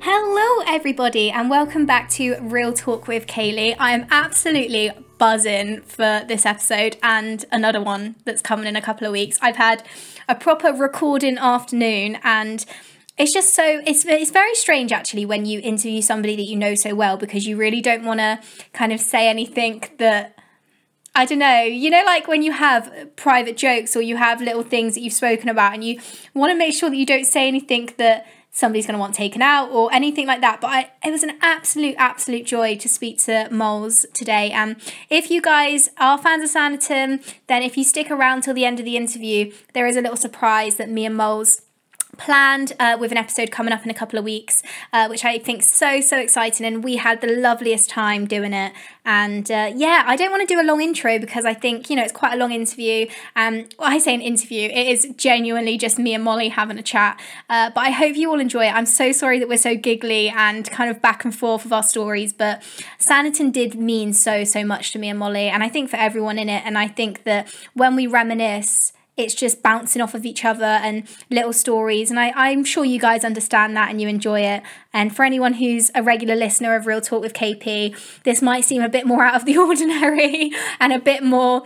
Hello, everybody, and welcome back to Real Talk with Kaylee. I am absolutely buzzing for this episode and another one that's coming in a couple of weeks. I've had a proper recording afternoon and it's just so it's it's very strange actually when you interview somebody that you know so well because you really don't want to kind of say anything that I don't know, you know, like when you have private jokes or you have little things that you've spoken about and you want to make sure that you don't say anything that somebody's going to want taken out or anything like that. But I, it was an absolute, absolute joy to speak to Moles today. And um, if you guys are fans of Sanditon, then if you stick around till the end of the interview, there is a little surprise that me and Moles planned uh, with an episode coming up in a couple of weeks, uh, which I think so so exciting. And we had the loveliest time doing it. And uh, yeah, I don't want to do a long intro because I think you know it's quite a long interview. Um, well, I say an interview, it is genuinely just me and Mollie having a chat. Uh, but I hope you all enjoy it. I'm so sorry that we're so giggly and kind of back and forth of our stories, but Sanditon did mean so so much to me and Mollie, and I think for everyone in it. And I think that when we reminisce it's just bouncing off of each other and little stories. And I, I'm sure you guys understand that and you enjoy it. And for anyone who's a regular listener of Real Talk with KP, this might seem a bit more out of the ordinary and a bit more,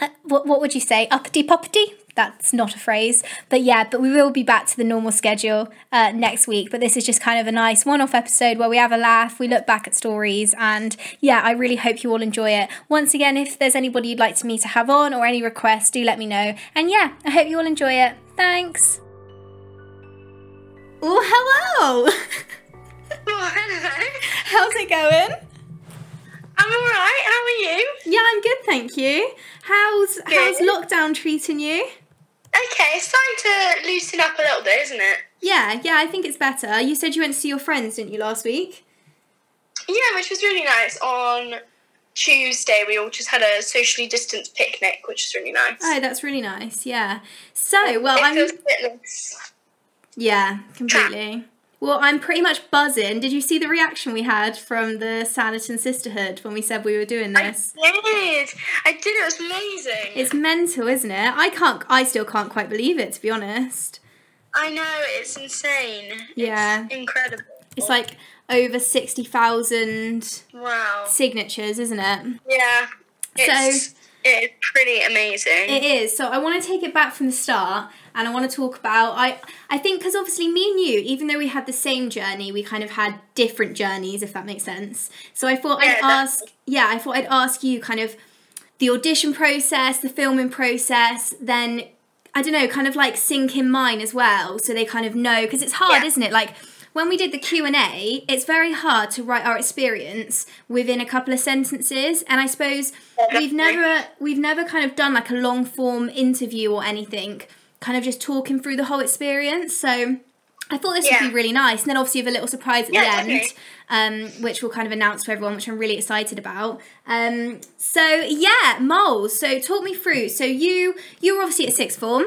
uh, what, what would you say, uppity puppity? That's not a phrase. But yeah, but we will be back to the normal schedule uh, next week. But this is just kind of a nice one off episode where we have a laugh, we look back at stories, and yeah, I really hope you all enjoy it. Once again, if there's anybody you'd like to me to have on or any requests, do let me know. And yeah, I hope you all enjoy it. Thanks. Oh, hello. Oh, hello. How's it going? I'm all right. How are you? Yeah, I'm good, thank you. How's Good. how's lockdown treating you? Okay, it's starting to loosen up a little bit, isn't it? Yeah, yeah, I think it's better. You said you went to see your friends, didn't you, last week? Yeah, which was really nice. On Tuesday, we all just had a socially distanced picnic, which was really nice. Oh, that's really nice. Yeah. So, well, it I'm feels a bit nice. yeah, completely. Well, I'm pretty much buzzing. Did you see the reaction we had from the Sanditon Sisterhood when we said we were doing this? I did. I did. It was amazing. It's mental, isn't it? I can't. I still can't quite believe it, to be honest. I know. It's insane. Yeah. It's incredible. It's like over sixty thousand wow. signatures, isn't it? Yeah. It's, it's pretty amazing. It is. So I want to take it back from the start and I want to talk about I I think cuz obviously me and you even though we had the same journey, we kind of had different journeys if that makes sense. So I thought Yeah, I'd ask yeah, I thought I'd ask you kind of the audition process, the filming process, then I don't know, kind of like sync in mine as well so they kind of know because it's hard, Yeah. isn't it? Like when we did the Q&A, it's very hard to write our experience within a couple of sentences and I suppose we've never we've never kind of done like a long form interview or anything kind of just talking through the whole experience. So i thought this would be really nice. And then obviously with a little surprise at Yeah, the end definitely. um, which we'll kind of announce to everyone which i'm really excited about. Um, so yeah moles. So talk me through. So you you were obviously at sixth form.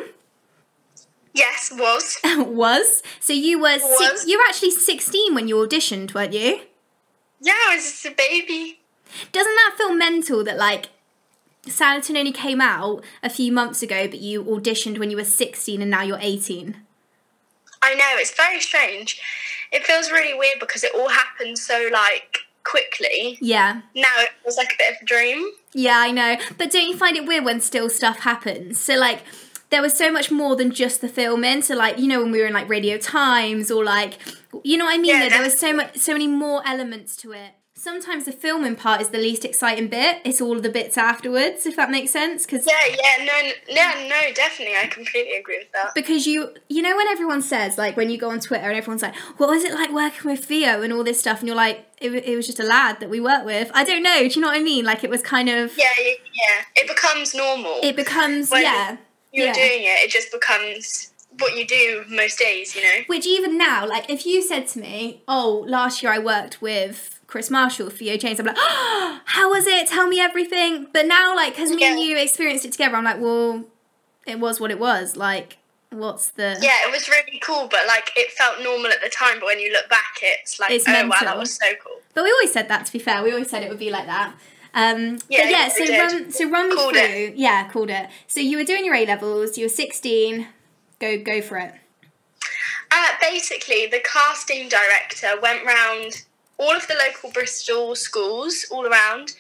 Yes, was. was. So you were six, you were actually 16 when you auditioned weren't you? Yeah, I was just a baby. doesn't that feel mental that like Sanditon only came out a few months ago, but you auditioned when you were 16 and now you're 18. I know, it's very strange. It feels really weird because it all happened so like quickly. Yeah, Now it was like a bit of a dream. yeah, I know. But don't you find it weird when still stuff happens? So, like, there was so much more than just the filming. So, like, you know, when we were in like Radio Times or like, you know what I mean? Yeah, there was so much, so many more elements to it. Sometimes the filming part is the least exciting bit. It's all of the bits afterwards, if that makes sense. Because Yeah, yeah, no, yeah, no, definitely, I completely agree with that. because you you know when everyone says like when you go on Twitter and everyone's like, what was it like working with Theo and all this stuff, and you're like, it, it was just a lad that we worked with. I don't know. Do you know what I mean? Like it was kind of Yeah, yeah, it becomes normal. it becomes When yeah You're yeah. doing it, it just becomes what you do most days, you know. Which even now, like if you said to me, oh, last year I worked with Kris Marshall, Theo James, I'm like, oh, how was it? Tell me everything. But now, like, because me and you experienced it together, I'm like, well, it was what it was. Like, what's the Yeah, it was really cool, but like it felt normal at the time. But when you look back, it's like, It's oh wow, that was so cool. But we always said that. To be fair, we always said it would be like that. Um, Yeah, but yeah. So did. run, so run me Called through. it. Yeah, called it. So you were doing your A levels. You were sixteen. Go, go for it. Uh, basically, the casting director went round all of the local Bristol schools all around.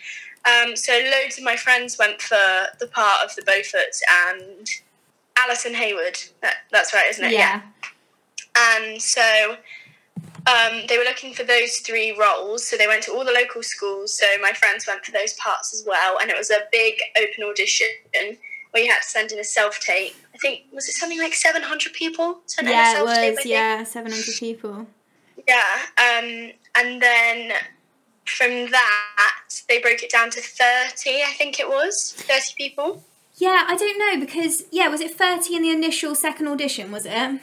Um, so loads of my friends went for the part of the Beauforts and Alison Heywood. That, that's right, isn't it? Yeah. And so um, they were looking for those three roles. So they went to all the local schools. So my friends went for those parts as well. And it was a big open audition where you had to send in a self tape. I think, was it something like 700 people sent Yeah, it tape? was. Yeah, 700 people. Yeah. Um, and then from that, they broke it down to 30, I think it was. 30 people. Yeah, I don't know because, yeah, was it 30 in the initial second audition, was it?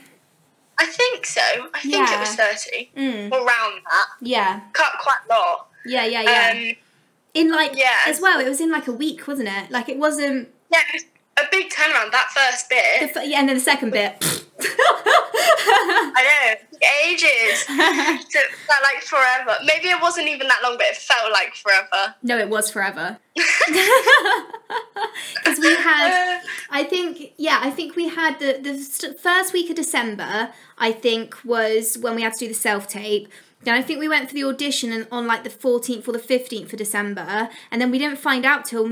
I think so. I think Yeah. it was 30. Mm. Or around that. Yeah. Cut quite a lot. Yeah, yeah, yeah. Um, in like, yeah. as well, it was in like a week, wasn't it? Like it wasn't, yeah, it was a big turnaround, that first the, bit. f- yeah, and then the second bit. I know, ages. It felt like forever. Maybe it wasn't even that long, but it felt like forever. no, it was forever. Because we had, I think, yeah, I think we had the the st- first week of December. I think was when we had to do the self tape. Then I think we went for the audition and on like the fourteenth or the fifteenth of December, and then we didn't find out till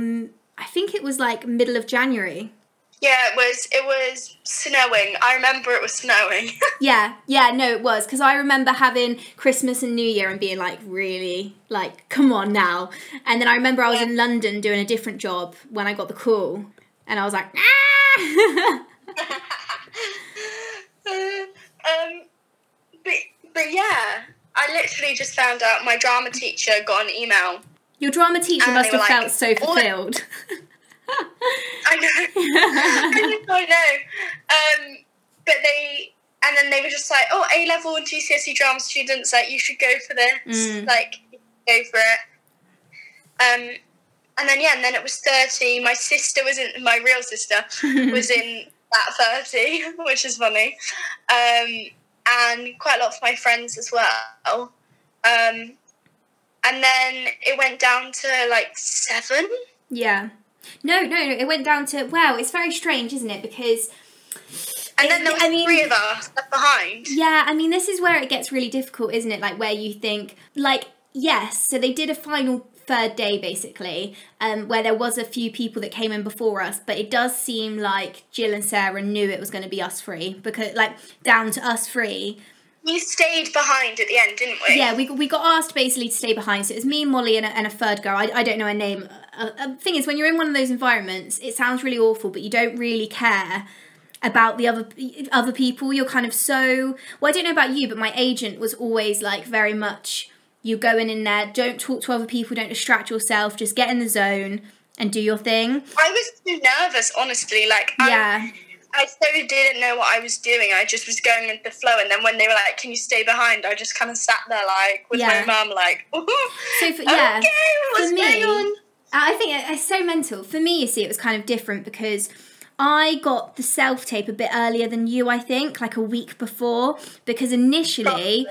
I think it was like middle of January. Yeah, it was. It was snowing. I remember it was snowing. Yeah, yeah, no, it was because I remember having Christmas and New Year and being like, really, like, come on now. And then I remember I was Yeah. in London doing a different job when I got the call, and I was like, ah! um, but but yeah, I literally just found out my drama teacher got an email. Your drama teacher must have were felt like, so fulfilled. I know. I know. Um, but they and then they were just like, oh, A level and GCSE drama students, like you should go for this, Mm. like go for it. Um, and then yeah, and then it was thirty. My sister was in my real sister was in that thirty, which is funny, um, and quite a lot of my friends as well. Um, and then it went down to like seven. yeah. No, no, no, it went down to, wow, it's very strange, isn't it? Because And then there was I mean- three of us left behind. Yeah, I mean, this is where it gets really difficult, isn't it? Like, where you think, like, yes, so they did a final third day basically, um, where there was a few people that came in before us, but it does seem like Jill and Sarah knew it was going to be us three because, like, down to us three. We stayed behind at the end, didn't we? Yeah, we, we got asked basically to stay behind. So it was me, Mollie, and a, and a third girl. I, I don't know her name. Uh, uh, thing is, when you're in one of those environments, it sounds really awful, but you don't really care about the other other people. You're kind of so well. I don't know about you, but my agent was always like very much. You going in there, don't talk to other people, don't distract yourself, just get in the zone and do your thing. I was too nervous, honestly. Like, Yeah, I, I so didn't know what I was doing. I just was going with the flow. And then when they were like, "Can you stay behind?" I just kind of sat there, like, with Yeah. my mum, like, So for, yeah, okay, what's for me, going on? I think it's so mental. For me, you see, it was kind of different because I got the self tape a bit earlier than you, I think, like a week before. Because initially,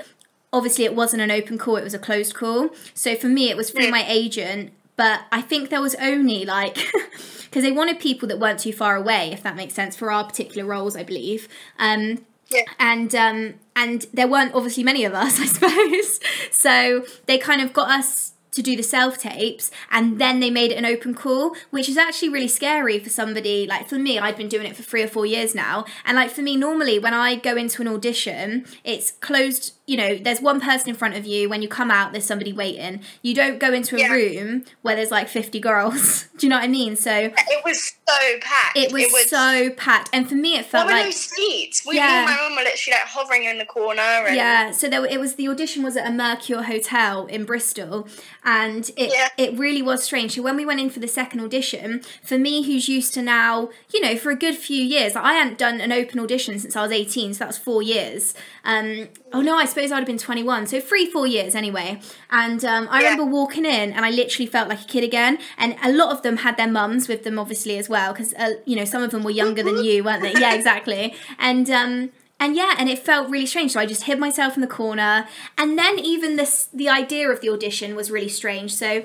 obviously, it wasn't an open call, it was a closed call. So for me, it was through Mm. my agent. But I think there was only like, because they wanted people that weren't too far away, if that makes sense, for our particular roles, I believe. Um, Yeah. and um and there weren't obviously many of us i suppose so they kind of got us to do the self tapes and then they made it an open call which is actually really scary for somebody like for me i'd been doing it for three or four years now and like for me normally when i go into an audition it's closed you know there's one person in front of you when you come out there's somebody waiting you don't go into a Yeah. room where there's like 50 girls do you know what i mean so It was so packed. it was, so packed and for me it felt were like those seats? We, Yeah. me and my mum were literally like hovering in the corner. And Yeah, so there, it was the audition was at a Mercure Hotel in Bristol, and it Yeah. it really was strange. So when we went in for the second audition, for me who's used to now, you know, for a good few years, I hadn't done an open audition since I was eighteen, so that was four years. Um, oh no, I suppose I'd have been twenty one, so three four years anyway. And um, I Yeah. remember walking in, and I literally felt like a kid again. And a lot of them had their mums with them, obviously as well, because uh, you know some of them were younger than you, weren't they? Yeah, exactly. And um, and yeah, and it felt really strange. So I just hid myself in the corner, and then even this the idea of the audition was really strange. So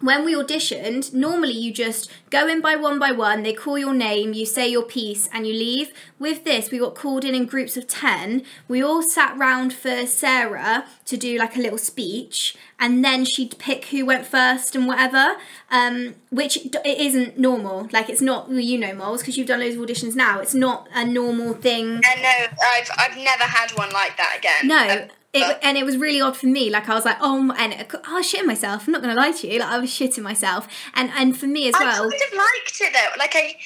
when we auditioned, normally you just go in by one by one, they call your name, you say your piece, and you leave. With this, we got called in in groups of 10. We all sat round for Sarah to do like a little speech, and then she'd pick who went first and whatever, um, which it isn't normal. Like, it's not, well, you know, Moles, because you've done loads of auditions now. It's not a normal thing. No, I've I've never had one like that again. No, Um, it, and it was really odd for me. Like I was like, oh, and I was shitting myself. I'm not gonna lie to you. Like I was shitting myself, and and for me as well. I kind of liked it though. Like I,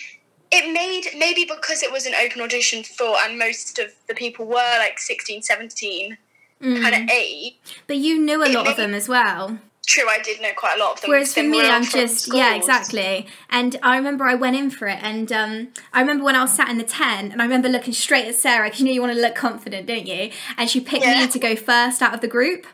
it made maybe because it was an open audition for, and most of the people were like 16, 17 Mm. kind of age. But you knew a lot of them as well. True, I did know quite a lot of them. Whereas for me, I'm just yeah, exactly. And I remember I went in for it, and um, I remember when I was sat in the tent, and I remember looking straight at Sarah because you know you want to look confident, don't you? And she picked Yeah. me to go first out of the group,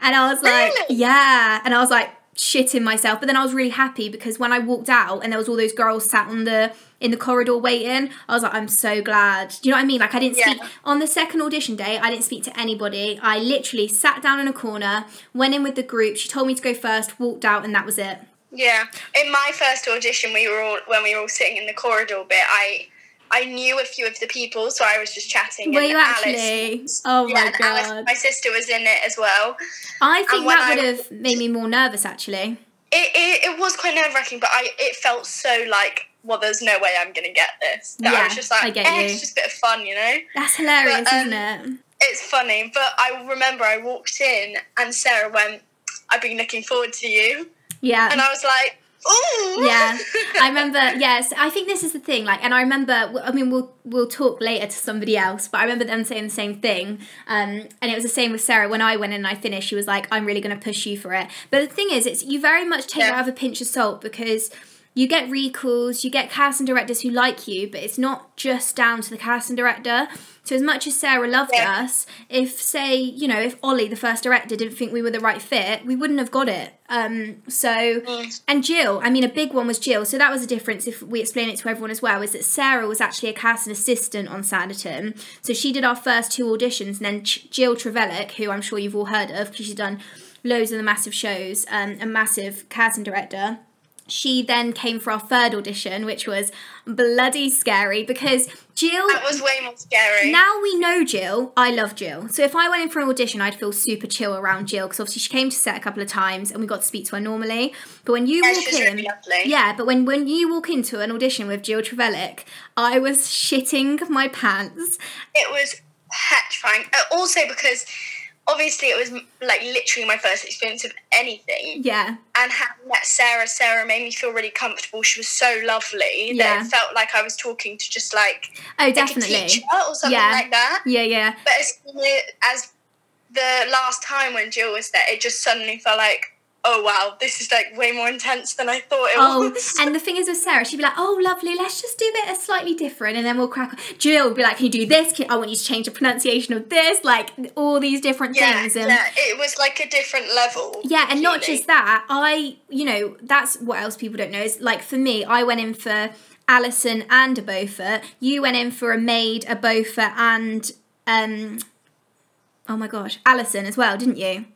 and I was like, Really? yeah, and I was like shitting myself. But then I was really happy because when I walked out and there was all those girls sat on the in the corridor waiting, I was like, I'm so glad. Do you know what I mean? Like I didn't Yeah. speak on the second audition day. I didn't speak to anybody. I literally sat down in a corner, went in with the group. She told me to go first, walked out, and that was it. Yeah, in my first audition, we were all when we were all sitting in the corridor bit. I I knew a few of the people, so I was just chatting. Were you actually? Oh yeah, my and Alice, god! my sister was in it as well. I think that would have made me more nervous actually. It, it, it was quite nerve wracking, but I it felt so like, well, there's no way I'm gonna get this. That I Yeah, was just like, I get eh, you. it's just a bit of fun, you know. That's hilarious, But, um, isn't it? It's funny, but I remember I walked in and Sarah went, "I've been looking forward to you," Yeah. and I was like, "Ooh." yeah i remember yes i think this is the thing like and i remember i mean we'll we'll talk later to somebody else but i remember them saying the same thing um and it was the same with sarah when i went in and i finished she was like i'm really going to push you for it but the thing is it's you very much take Yeah. that with a pinch of salt because you get recalls, you get casting directors who like you, but it's not just down to the casting director. So as much as Sarah loved Yeah. us, if say you know if Ollie, the first director, didn't think we were the right fit, we wouldn't have got it. Um, so Mm. and Jill, I mean, a big one was Jill. So that was a difference. If we explain it to everyone as well, is that Sarah was actually a casting assistant on Sanditon. So she did our first two auditions, and then Ch- Jill Trevellick, who I'm sure you've all heard of because she's done loads of the massive shows, um, a massive casting director. She then came for our third audition, which was bloody scary because Jill That was way more scary. now we know Jill. I love Jill. So if I went in for an audition, I'd feel super chill around Jill because obviously she came to set a couple of times and we got to speak to her normally. But when you Yeah, walk in, really yeah, but when when you walk into an audition with Jill Trevellick, I was shitting my pants. it was petrifying. Uh, also because obviously it was like literally my first experience of anything. Yeah, And having met Sarah, Sarah made me feel really comfortable. She was so lovely Yeah. that it felt like I was talking to just like, oh like a teacher or something Yeah. like that. Yeah, yeah. But as as the last time when Jill was there, it just suddenly felt like, oh wow, this is like way more intense than I thought it Oh, was. and the thing is with Sarah, she'd be like, "Oh, lovely, let's just do it a slightly different, and then we'll crack." on." Jill would be like, "Can you do this? Can, I want you to change the pronunciation of this, like all these different yeah, things." And yeah, it was like a different level. Yeah, and not just that, I, you know, that's what else people don't know is like for me, I went in for Alison and a Beaufort. You went in for a maid, a Beaufort, and um, oh my gosh, Alison as well, didn't you?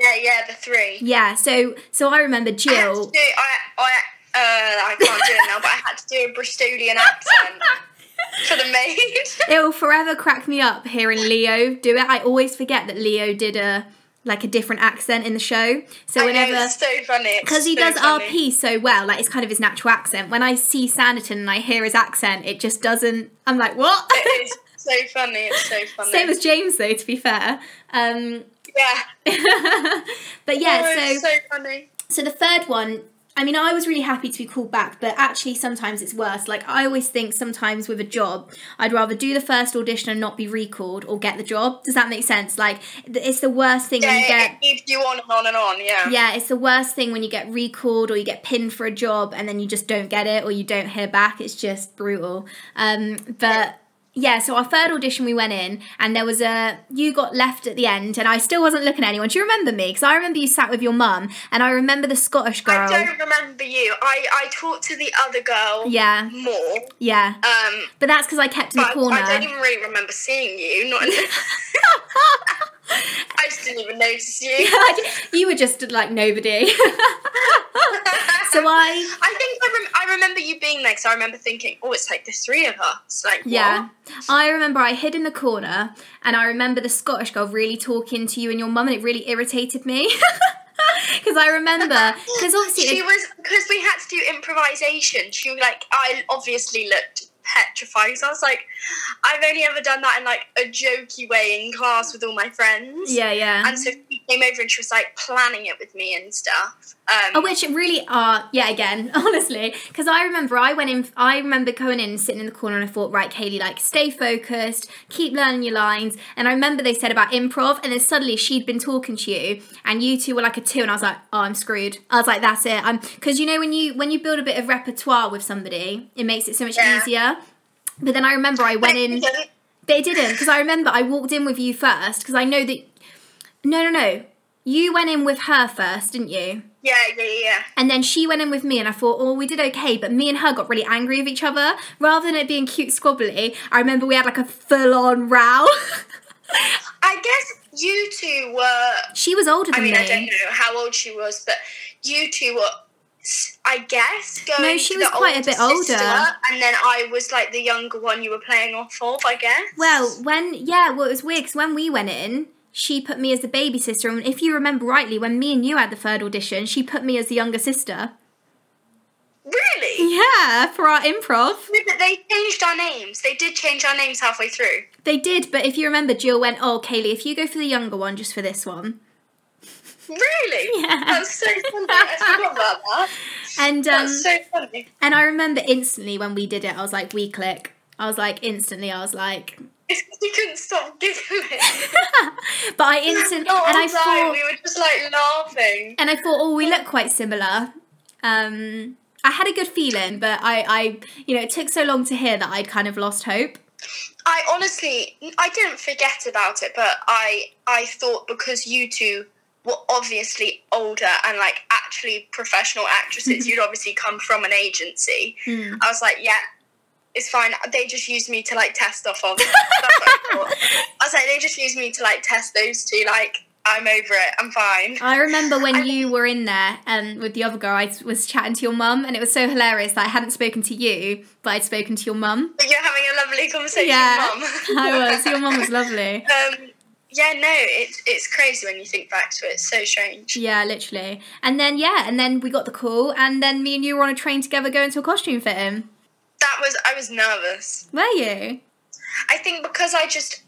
Yeah, yeah, the three. Yeah. So, so I remember I Jill. do, I, I, uh, I can't do it now, but I had to do a Bristolian accent for the maid. It will forever crack me up hearing Leo do it. I always forget that Leo did a like a different accent in the show. So I whenever. know, it's so funny. because he so does funny. RP so well, like it's kind of his natural accent. When I see Sanditon and I hear his accent, it just doesn't. I'm like, what? It is so funny. It's so funny. Same as James, though. To be fair, um, yeah. but yeah. Oh, so so funny. so the third one. I mean, I was really happy to be called back, but actually, sometimes it's worse. Like, I always think sometimes with a job, I'd rather do the first audition and not be recalled or get the job. Does that make sense? Like, it's the worst thing when you get it keeps you on and on and on. Yeah. yeah, it's the worst thing when you get recalled or you get pinned for a job and then you just don't get it or you don't hear back. It's just brutal. Um, but yeah, so our third audition we went in and there was a you got left at the end and I still wasn't looking at anyone. Do you remember me? Because I remember you sat with your mum and I remember the Scottish girl. I don't remember you. I I talked to the other girl Yeah, more. yeah, Um, but that's because I kept in the corner. I don't even really remember seeing you. Not. I just didn't even notice you. you were just like nobody. so I I think I, rem- I remember you being there because I remember thinking, oh, it's like the three of us. Like, Yeah. what? I remember I hid in the corner and I remember the Scottish girl really talking to you and your mum and it really irritated me. Because I remember, because obviously, She was because we had to do improvisation. She was like, I obviously looked petrified. because I was like, I've only ever done that in like a jokey way in class with all my friends. yeah, yeah. And so she came over and she was like planning it with me and stuff. Um, Oh, which really are yeah again honestly because I remember I went in I remember going in and sitting in the corner and I thought right Kaylee like stay focused keep learning your lines and I remember they said about improv and then suddenly she'd been talking to you and you two were like a two and I was like oh I'm screwed I was like that's it I'm because you know when you when you build a bit of repertoire with somebody it makes it so much Yeah. easier but then I remember I went in Didn't- They didn't because I remember I walked in with you first because I know that. No, no, no. You went in with her first, didn't you? Yeah, yeah, yeah. And then she went in with me, and I thought, oh, we did okay. But me and her got really angry with each other. Rather than it being cute squabbly, I remember we had like a full on row. I guess you two were she was older I than mean, me. I don't know how old she was, but you two were, I guess, going. No, she was quite a bit older. and then I was like the younger one you were playing off of, I guess. Well, when yeah, well, it was weird because when we went in, she put me as the baby sister, and if you remember rightly, when me and you had the third audition, she put me as the younger sister. really? Yeah, for our improv. But they changed our names. They did change our names halfway through. They did, but if you remember, Jill went, "Oh, Kaylee, if you go for the younger one, just for this one." Really? Yeah. That's so funny. I forgot about that. And um, That's so funny. and I remember instantly when we did it, I was like, "We click." I was like, instantly, I was like, you couldn't stop giggling. but I instantly, and I thought, we were just like laughing. and I thought, oh, we look quite similar. Um, I had a good feeling, but I, I, you know, it took so long to hear that I'd kind of lost hope. I honestly, I didn't forget about it, but I, I thought because you two were obviously older and like actually professional actresses, you'd obviously come from an agency. Hmm. I was like, yeah, it's fine. They just used me to like test off of. I. I was like, they just used me to like test those two. Like, I'm over it. I'm fine. I remember when I- you were in there um, with the other girl, I was chatting to your mum, and it was so hilarious that I hadn't spoken to you, but I'd spoken to your mum. You're having a lovely conversation, Yeah, Mum. I was. Your mum was lovely. Um, yeah, no, it's it's crazy when you think back to it. It's so strange. Yeah, literally. And then yeah, and then we got the call, and then me and you were on a train together going to a costume fitting. That was I was nervous. Were you? I think because I just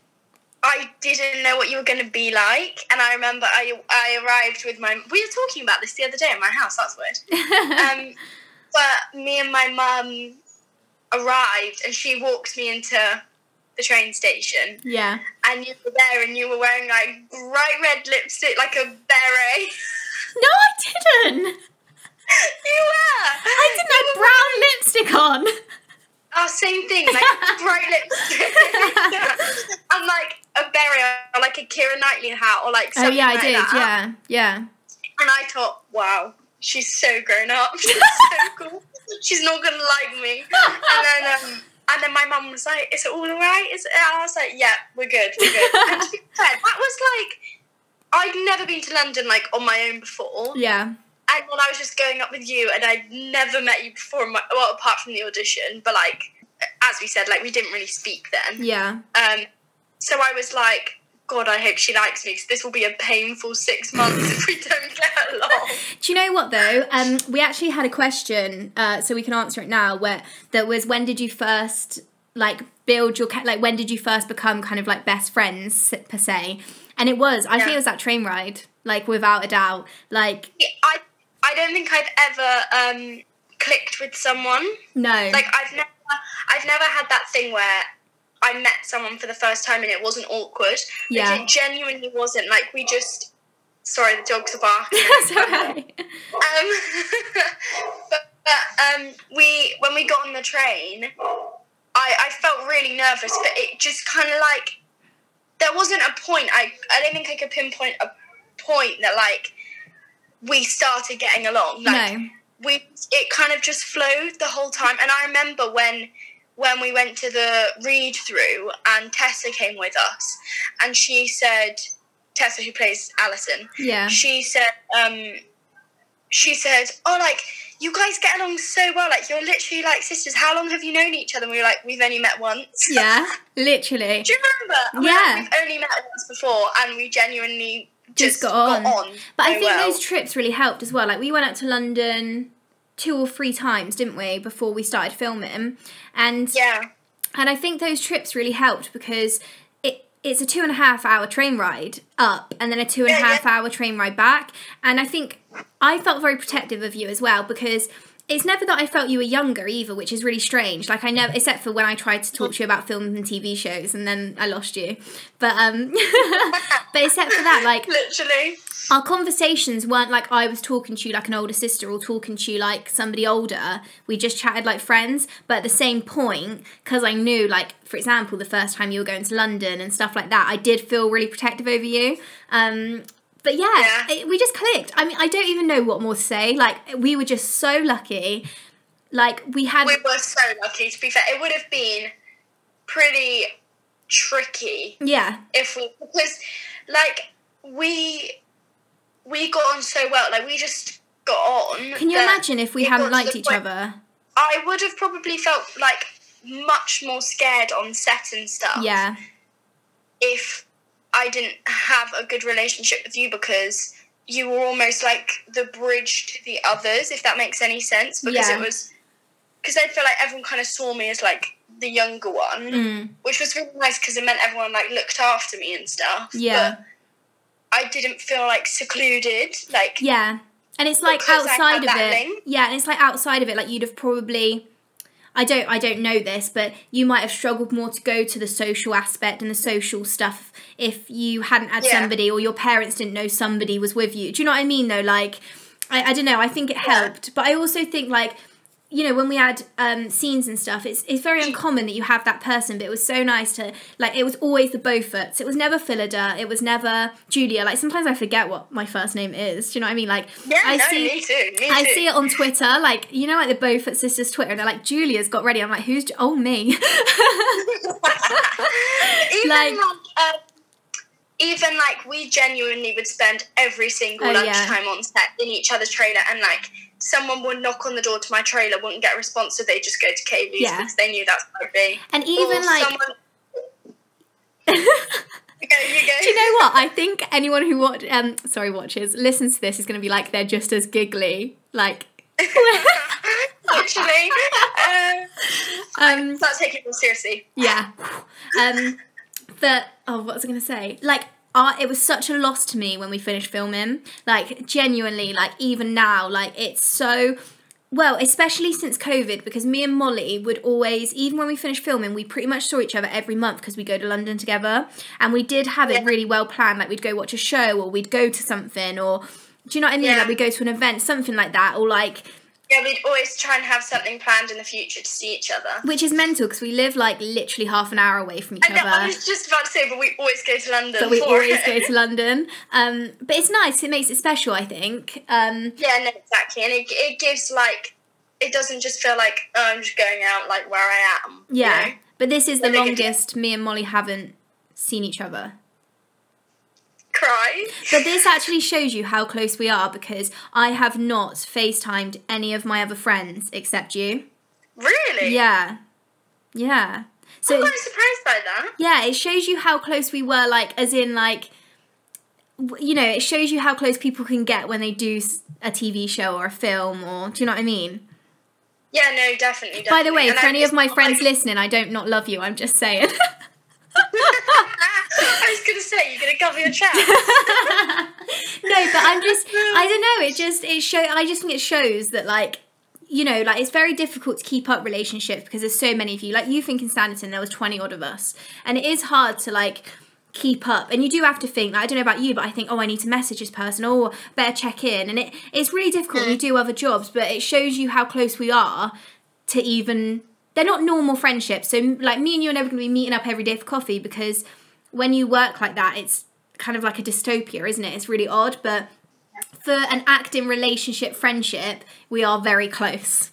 I didn't know what you were going to be like, and I remember I I arrived with my we were talking about this the other day at my house. That's weird. Um, but me and my mum arrived, and she walked me into the train station, yeah. and you were there, and you were wearing like bright red lipstick, like a beret. No, I didn't. you were. I didn't have brown lipstick on. Oh, same thing, like bright lipstick, and like a beret, or like a Keira Knightley hat, or like Oh something yeah, I like did. that. Yeah, yeah. And I thought, wow, she's so grown up. She's so cool. She's not gonna like me. And then, um, and then my mum was like, "Is it all alright?" Is it? And I was like, "Yeah, we're good, we're good." and to be fair, that was like, I'd never been to London like on my own before, Yeah. And when I was just going up with you, and I'd never met you before. My, well, apart from the audition, but like, as we said, like we didn't really speak then. Yeah. Um, so I was like, God, I hope she likes me because this will be a painful six months if we don't get along. Do you know what though? Um, we actually had a question, uh, so we can answer it now. Where that was, when did you first like build your like when did you first become kind of like best friends per se? And it was, I think it was that train ride, like without a doubt. Like I I don't think I've ever um, clicked with someone. no, Like I've never I've never had that thing where I met someone for the first time and it wasn't awkward. Yeah. Like, it genuinely wasn't. Like we just sorry, the dogs are barking. that's alright. Um, but, but um, we when we got on the train, I I felt really nervous, but it just kind of like there wasn't a point. I I don't think I could pinpoint a point that like we started getting along. Like No, we it kind of just flowed the whole time. And I remember when when we went to the read through and Tessa came with us, and she said Tessa who plays Alison yeah, she said um she said, "Oh, like you guys get along so well. Like you're literally like sisters. How long have you known each other?" And we were like, "We've only met once." Yeah, literally. Do you remember? We Yeah. like, We've only met once before, and we genuinely Just just, got on. But I oh, think well. those trips really helped as well. Like we went out to London two or three times, didn't we, before we started filming? And Yeah. and I think those trips really helped because it it's a two and a half hour train ride up and then a two and a Yeah, hour train ride back. And I think I felt very protective of you as well because it's never that I felt you were younger either, which is really strange. Like I never, except for when I tried to talk to you about films and TV shows, and then I lost you. But um, but except for that, like Literally. our conversations weren't like I was talking to you like an older sister or talking to you like somebody older. We just chatted like friends, but at the same point, because I knew, like, for example, the first time you were going to London and stuff like that, I did feel really protective over you. Um, but yeah, Yeah. It, we just clicked. I mean, I don't even know what more to say. Like, we were just so lucky. Like, we had. We were so lucky. To be fair, it would have been pretty tricky yeah, if we because like we we got on so well. Like we just got on. can you imagine if we hadn't liked each point- other? I would have probably felt like much more scared on set and stuff. Yeah, if I didn't have a good relationship with you because you were almost like the bridge to the others, if that makes any sense. Because Yeah. it was because I feel like everyone kind of saw me as like the younger one, Mm. which was really nice because it meant everyone like looked after me and stuff. Yeah. But I didn't feel like secluded. Like Yeah. And it's like outside of it. link. Yeah, and it's like outside of it, like you'd have probably I don't I don't know this, but you might have struggled more to go to the social aspect and the social stuff if you hadn't had Yeah. somebody or your parents didn't know somebody was with you. Do you know what I mean though? Like I, I don't know, I think it helped. But I also think like you know, when we had um, scenes and stuff, it's it's very uncommon that you have that person. But it was so nice to like. It was always the Beauforts. It was never Phillida. It was never Julia. Like sometimes I forget what my first name is. Do you know what I mean? Like yeah, I no, see. me too. Me I too. see it on Twitter, like you know, like the Beaufort sisters Twitter. and They're like, Julia's got ready. I'm like, who's? Ju- Oh, me. even Like- like, um, even like we genuinely would spend every single Oh, yeah. lunchtime on set in each other's trailer and like someone would knock on the door to my trailer wouldn't get a response so they'd just go to Kaylee's Yeah. because they knew that's what I'd be and even Or like, someone do you go, you go. you know what? I think anyone who watch, um, sorry, watches, listens to this is going to be like, they're just as giggly. Like, Literally. Uh, um, start taking it more seriously. yeah. Um, but oh, what was I going to say? Like, uh, it was such a loss to me when we finished filming. Like, genuinely, like even now, like it's so. Well, especially since COVID, because me and Mollie would always, even when we finished filming, we pretty much saw each other every month because we go to London together, and we did have it really well planned. Like we'd go watch a show, or we'd go to something, or do you know what I mean? Yeah. Like we'd go to an event, something like that, or like Yeah, we'd always try and have something planned in the future to see each other. which is mental because we live like literally half an hour away from each other. I know, I was just about to say, but we always go to London. but we always it. go to London. Um, but it's nice. It makes it special. I think. Um, Yeah, no, exactly, and it, it gives like it doesn't just feel like oh, I'm just going out like where I am. you yeah. know? But this is the Well, they could- longest me and Mollie haven't seen each other. Cry. But this actually shows you how close we are because I have not FaceTimed any of my other friends except you. really? Yeah. Yeah. So I'm quite surprised by that. yeah, it shows you how close we were like as in like you know, it shows you how close people can get when they do a TV show or a film or do you know what I mean? Yeah, no, definitely. By the way. And for I- any of my friends like- listening, I don't not love you. I'm just saying. I was gonna say you're gonna cover your tracks. no, but I'm just I don't know, it just it show I just think it shows that like you know, like it's very difficult to keep up relationships because there's so many of you. Like you think in Sanditon there was 20 odd of us. And it is hard to like keep up. And you do have to think, like, I don't know about you, but I think, oh, I need to message this person or better check in. And it, it's really difficult when you mm. do other jobs, but it shows you how close we are to even they're not normal friendships. So like me and you are never gonna be meeting up every day for coffee because when you work like that, it's kind of like a dystopia, isn't it? It's really odd, but for an acting relationship friendship, we are very close.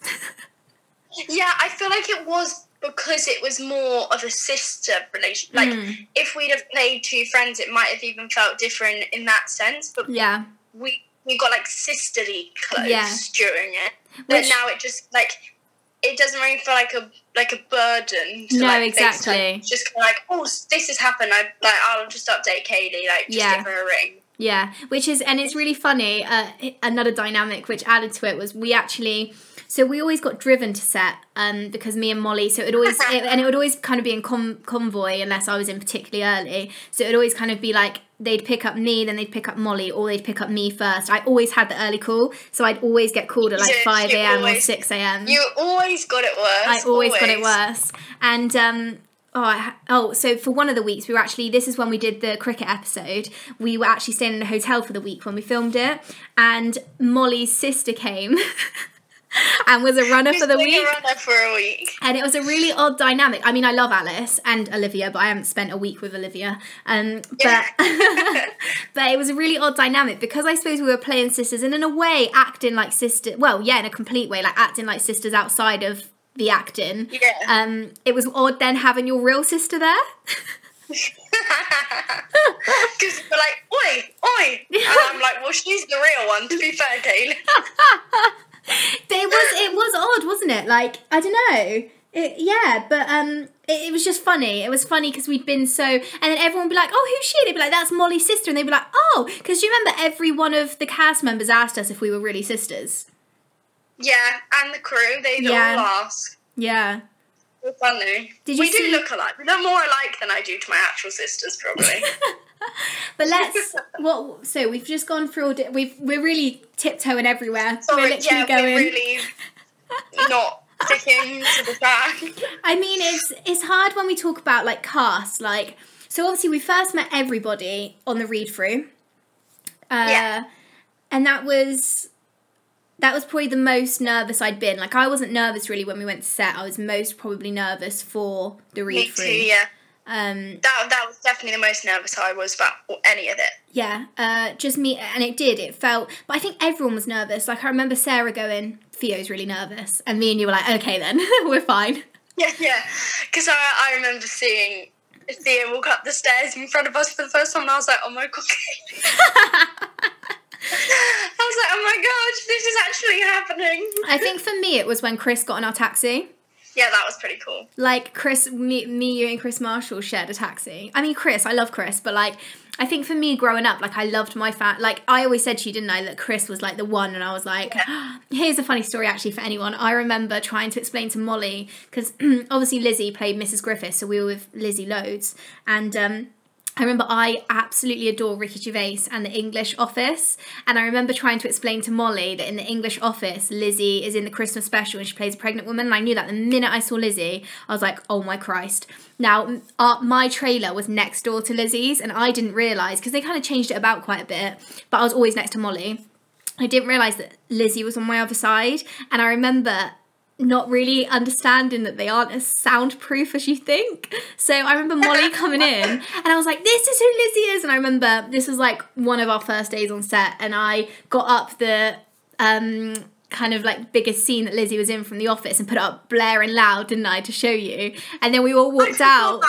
yeah, I feel like it was because it was more of a sister relation. Like Mm. if we'd have played two friends, it might have even felt different in that sense. But yeah. we we got like sisterly close Yeah. during it. But now it just like it doesn't really feel like a like a burden. To, No, like, exactly. Just kind of like, oh, this has happened. I like I'll just update Kaylee. Like, just Yeah. give her a ring. Yeah, which is, and it's really funny. Uh, another dynamic which added to it was we actually, so we always got driven to set um, because me and Mollie, so it always, it, and it would always kind of be in com- convoy unless I was in particularly early. So it would always kind of be like they'd pick up me, then they'd pick up Mollie, or they'd pick up me first. I always had the early call, so I'd always get called at like Yeah, 5 you a.m. or 6 a.m. You always got it worse. I always, got it worse. And um, oh, I, ha- oh, so for one of the weeks, we were actually. This is when we did the cricket episode. We were actually staying in a hotel for the week when we filmed it, and Mollie's sister came. And was a runner for the week, runner for a week. and it was a really odd dynamic. I mean, I love Alice and Olivia, but I haven't spent a week with Olivia. Um, but but it was a really odd dynamic because I suppose we were playing sisters and in a way acting like sisters. Well, yeah, in a complete way, like acting like sisters outside of the acting. Yeah. Um, it was odd then having your real sister there. Because we're like, oi, oi. And I'm like, well, she's the real one, to be fair, Kaylee. But it was it was odd, wasn't it? Like I don't know. It, yeah, but um, it, it was just funny. It was funny because we'd been so, and then everyone would be like, "Oh, who's she?" They'd be like, "That's Mollie's sister," and they'd be like, "Oh," because you remember every one of the cast members asked us if we were really sisters. Yeah, and the crew, they Yeah. all ask. Yeah. We're funny. Did you we see- do look alike. We look more alike than I do to my actual sisters, probably. But let's what? So we've just gone through. All di- we've we're really tiptoeing everywhere. Sorry, we're literally yeah, going. we're really not sticking to the track. I mean, it's it's hard when we talk about like cast. Like, so obviously we first met everybody on the read through, uh, Yeah. and that was that was probably the most nervous I'd been. Like, I wasn't nervous really when we went to set. I was most probably nervous for the read through. yeah. Um, That, that was definitely the most nervous I was about any of it. yeah, uh, just me, and it did. It felt, but I think everyone was nervous. Like, I remember Sarah going, "Theo's really nervous," and me and you were like, "Okay, then we're fine." Yeah, yeah. Because I, I remember seeing Theo walk up the stairs in front of us for the first time, and I was like, oh my god. I was like, oh my gosh, this is actually happening. I think for me, it was when Kris got in our taxi. Yeah, that was pretty cool. like Kris, me, me, you, and Kris Marshall shared a taxi. I mean, Kris, I love Kris, but like, I think for me growing up, like, I loved my fat. Like, I always said to you, didn't I, that Kris was like the one, and I was like, here's a funny story actually for anyone. I remember trying to explain to Mollie because obviously Lizzie played Mrs. Griffith, so we were with Lizzie loads, and um. I remember I absolutely adore Ricky Gervais and the English Office, and I remember trying to explain to Mollie that in the English Office, Lizzie is in the Christmas special and she plays a pregnant woman. And I knew that the minute I saw Lizzie, I was like, "Oh my Christ!" Now, uh, my trailer was next door to Lizzie's, and I didn't realize because they kind of changed it about quite a bit. But I was always next to Mollie. I didn't realize that Lizzie was on my other side, and I remember not really understanding that they aren't as soundproof as you think. So I remember Mollie coming in and I was like, this is who Lizzie is. And I remember this was like one of our first days on set and I got up the um kind of like biggest scene that Lizzie was in from the office and put it up blaring loud, didn't I, to show you. And then we all walked out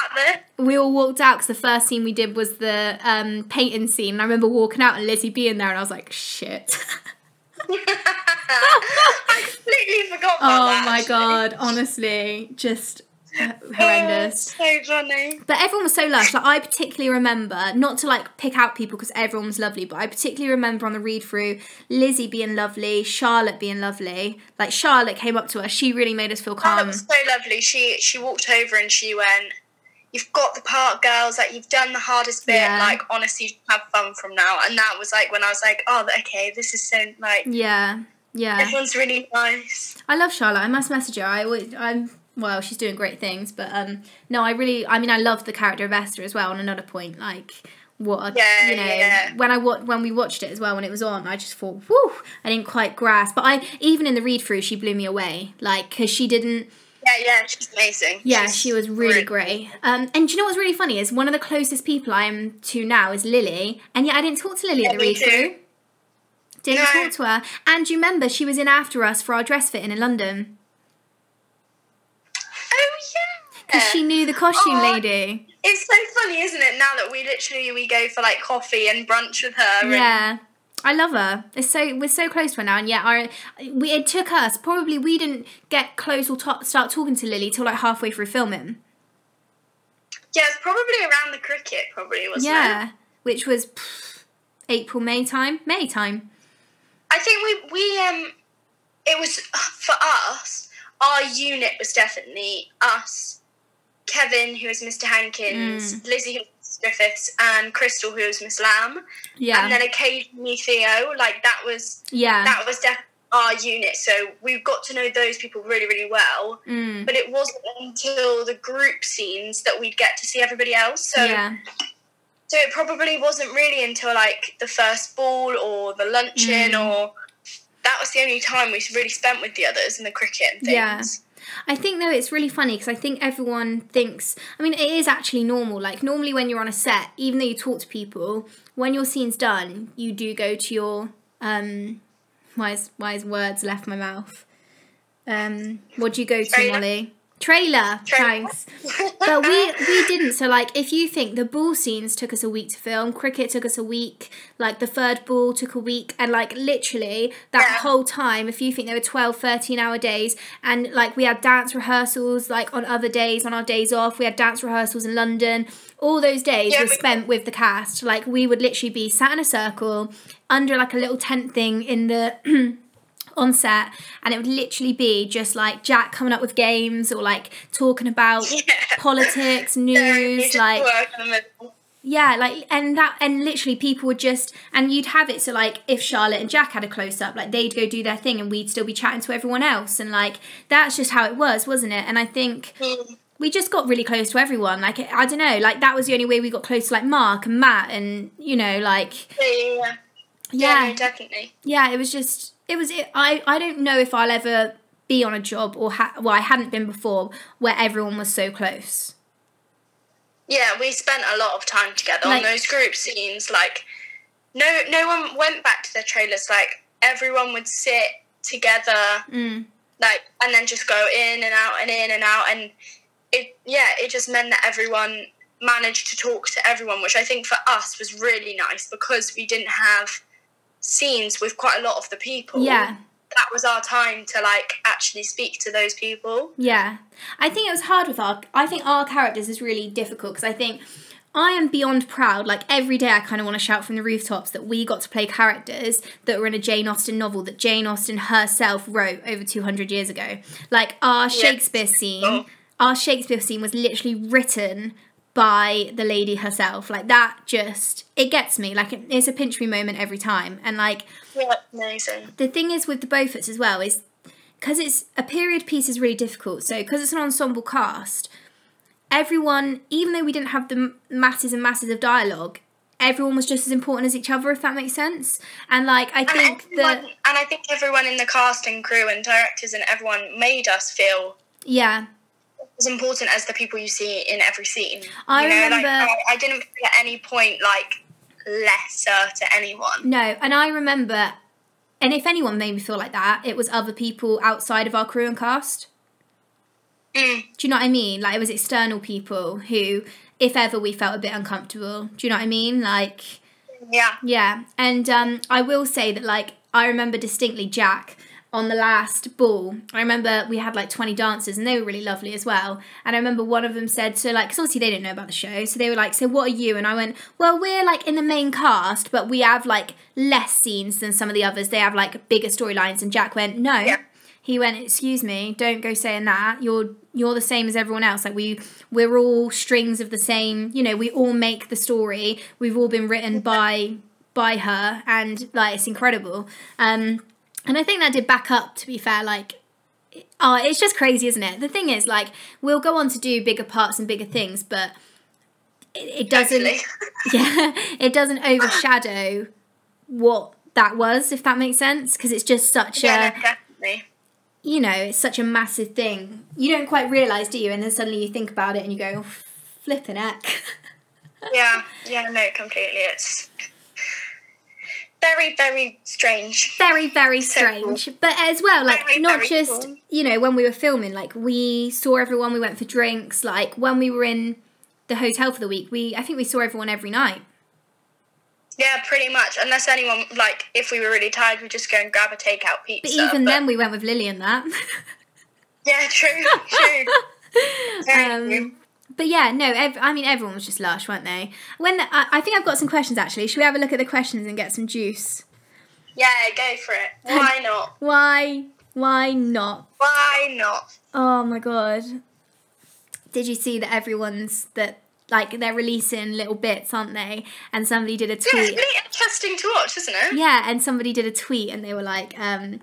we all walked out because the first scene we did was the um, painting scene. And I remember walking out and Lizzie being there, and I was like, "Shit!" I completely forgot about oh that. my actually. god! Honestly, just uh, Oh, horrendous. so funny. But everyone was so lush. Like I particularly remember, not to like pick out people because everyone was lovely, but I particularly remember on the read through Lizzie being lovely, Charlotte being lovely. Like Charlotte came up to us, she really made us feel Charlotte calm. was so lovely. She she walked over and she went, "You've got the part, girls. Like you've done the hardest bit. Yeah. Like honestly, have fun from now." And that was like when I was like, "Oh, okay, this is so like Yeah, yeah. everyone's really nice." I love Charlotte. I must message her. I would. I'm. Well, she's doing great things, but um, no, I really. I mean, I love the character of Esther as well. On another point, like what a, Yeah, you know, yeah. when I wa- when we watched it as well when it was on, I just thought, whew, I didn't quite grasp. But I even in the read through, she blew me away. Like because she didn't. Yeah, yeah, she's amazing. Yeah, She's she was really great. Um, and do you know what's really funny is one of the closest people I am to now is Lily, and yet I didn't talk to Lily at the read through. Didn't No. talk to her. And you remember she was in after us for our dress fitting in London Oh yeah. because she knew the costume Aw. lady. It's so funny, isn't it? Now that we literally we go for like coffee and brunch with her. and- Yeah. I love her. It's so we're so close to her now, and yet our we it took us probably we didn't get close or ta- start talking to Lily till like halfway through filming. Yeah, it's probably around the cricket, probably wasn't yeah, it? which was pff, April May time, May time. I think we we um, it was for us. Our unit was definitely us, Kevin, who was Mr. Hankins, Mm. Lizzie, who was Griffiths, and Crystal, who was Miss Lambe, Yeah, and then occasionally Theo. Like that was yeah, that was definitely our unit. So we got to know those people really, really well. mm, But it wasn't until the group scenes that we'd get to see everybody else. So yeah, so it probably wasn't really until like the first ball or the luncheon Mm. or that was the only time we really spent with the others in the cricket and things. Yeah. I think though it's really funny because I think everyone thinks. I mean, it is actually normal. Like normally when you're on a set, even though you talk to people, when your scene's done, you do go to your um. Why is why is words left my mouth? Um, what do you go to, Mollie? Trailer. Trailer. Thanks. But we we didn't. So like, if you think the ball scenes took us a week to film, cricket took us a week, like the third ball took a week, and like literally that Yeah. whole time, if you think there were 12, 13 hour days, and like we had dance rehearsals like on other days, on our days off, we had dance rehearsals in London. All those days Yeah, were spent with the cast. Like we would literally be sat in a circle under like a little tent thing in the on set and it would literally be just like Jack coming up with games or like talking about Yeah. politics, news, like work in the middle. yeah, like and that and literally people would just and you'd have it so like if Charlotte and Jack had a close up, like they'd go do their thing and we'd still be chatting to everyone else and like that's just how it was, wasn't it? And I think Mm. we just got really close to everyone. Like I don't know, like that was the only way we got close to like Mark and Matt and you know like Yeah, yeah, yeah. yeah, Yeah, no, definitely. yeah, it was just it was it, I I don't know if I'll ever be on a job or ha- well I hadn't been before where everyone was so close. Yeah, we spent a lot of time together Like- on those group scenes. Like, no, no one went back to their trailers. Like, everyone would sit together, Mm. like, and then just go in and out and in and out, and it, yeah, it just meant that everyone managed to talk to everyone, which I think for us was really nice because we didn't have scenes with quite a lot of the people. Yeah. that was our time to like actually speak to those people. Yeah, I think it was hard with our. I think our characters is really difficult because I think I am beyond proud. Like every day, I kind of want to shout from the rooftops that we got to play characters that were in a Jane Austen novel that Jane Austen herself wrote over two hundred years ago. Like our Shakespeare scene, Oh. our Shakespeare scene was literally written by the lady herself. Like that, just it gets me. Like it- it's a pinch me moment every time, and like Yeah, amazing. the thing is with the Beauforts as well is because it's a period piece is really difficult. So because it's an ensemble cast, everyone, even though we didn't have the masses and masses of dialogue, everyone was just as important as each other. If that makes sense. And like I And think everyone, that and I think everyone in the cast and crew and directors and everyone made us feel yeah, as important as the people you see in every scene. I you know, remember- like I, I didn't feel at any point like lesser to anyone. no, and I remember, and if anyone made me feel like that, it was other people outside of our crew and cast. Mm, Do you know what I mean? Like it was external people who, if ever, we felt a bit uncomfortable. Do you know what I mean? Like. yeah. Yeah, and um, I will say that like I remember distinctly Jack on the last ball. I remember we had like twenty dancers and they were really lovely as well. And I remember one of them said so like because obviously they didn't know about the show, so they were like, so what are you? And I went, well, we're like in the main cast, but we have like less scenes than some of the others. They have like bigger storylines. And Jack went, no. Yeah. He went, excuse me, don't go saying that. You're you're the same as everyone else. Like we we're all strings of the same. You know, we all make the story. We've all been written by by her, and like it's incredible. Um, and I think that did back up. To be fair, like. Oh, it's just crazy, isn't it? The thing is, like, we'll go on to do bigger parts and bigger things, but it, it doesn't. Yeah, it doesn't overshadow what that was, if that makes sense, because it's just such yeah, a no, definitely. you know, it's such a massive thing. You don't quite realise, do you? And then suddenly you think about it and you go, oh, flipping heck. Yeah, yeah, no, completely. It's very, very strange. very, very So strange. But as well, like, Very, not very just, cool. you know, when we were filming, like, we saw everyone, we went for drinks. Like, when we were in the hotel for the week, we, I think we saw everyone every night. Yeah, pretty much. Unless anyone like, if we were really tired, we'd just go and grab a takeout pizza. But even then, we went with Lily and that. yeah, true, true. Very true. um, but yeah, no, ev- I mean everyone was just lush, weren't they? When the, I, I think I've got some questions actually. Should we have a look at the questions and get some juice? Yeah, go for it. Why not? Why? Why not? Why not? Oh my god! Did you see that everyone's that like they're releasing little bits, aren't they? And somebody did a tweet. Yeah, it's really interesting to watch, isn't it? Yeah, and somebody did a tweet and they were like, um,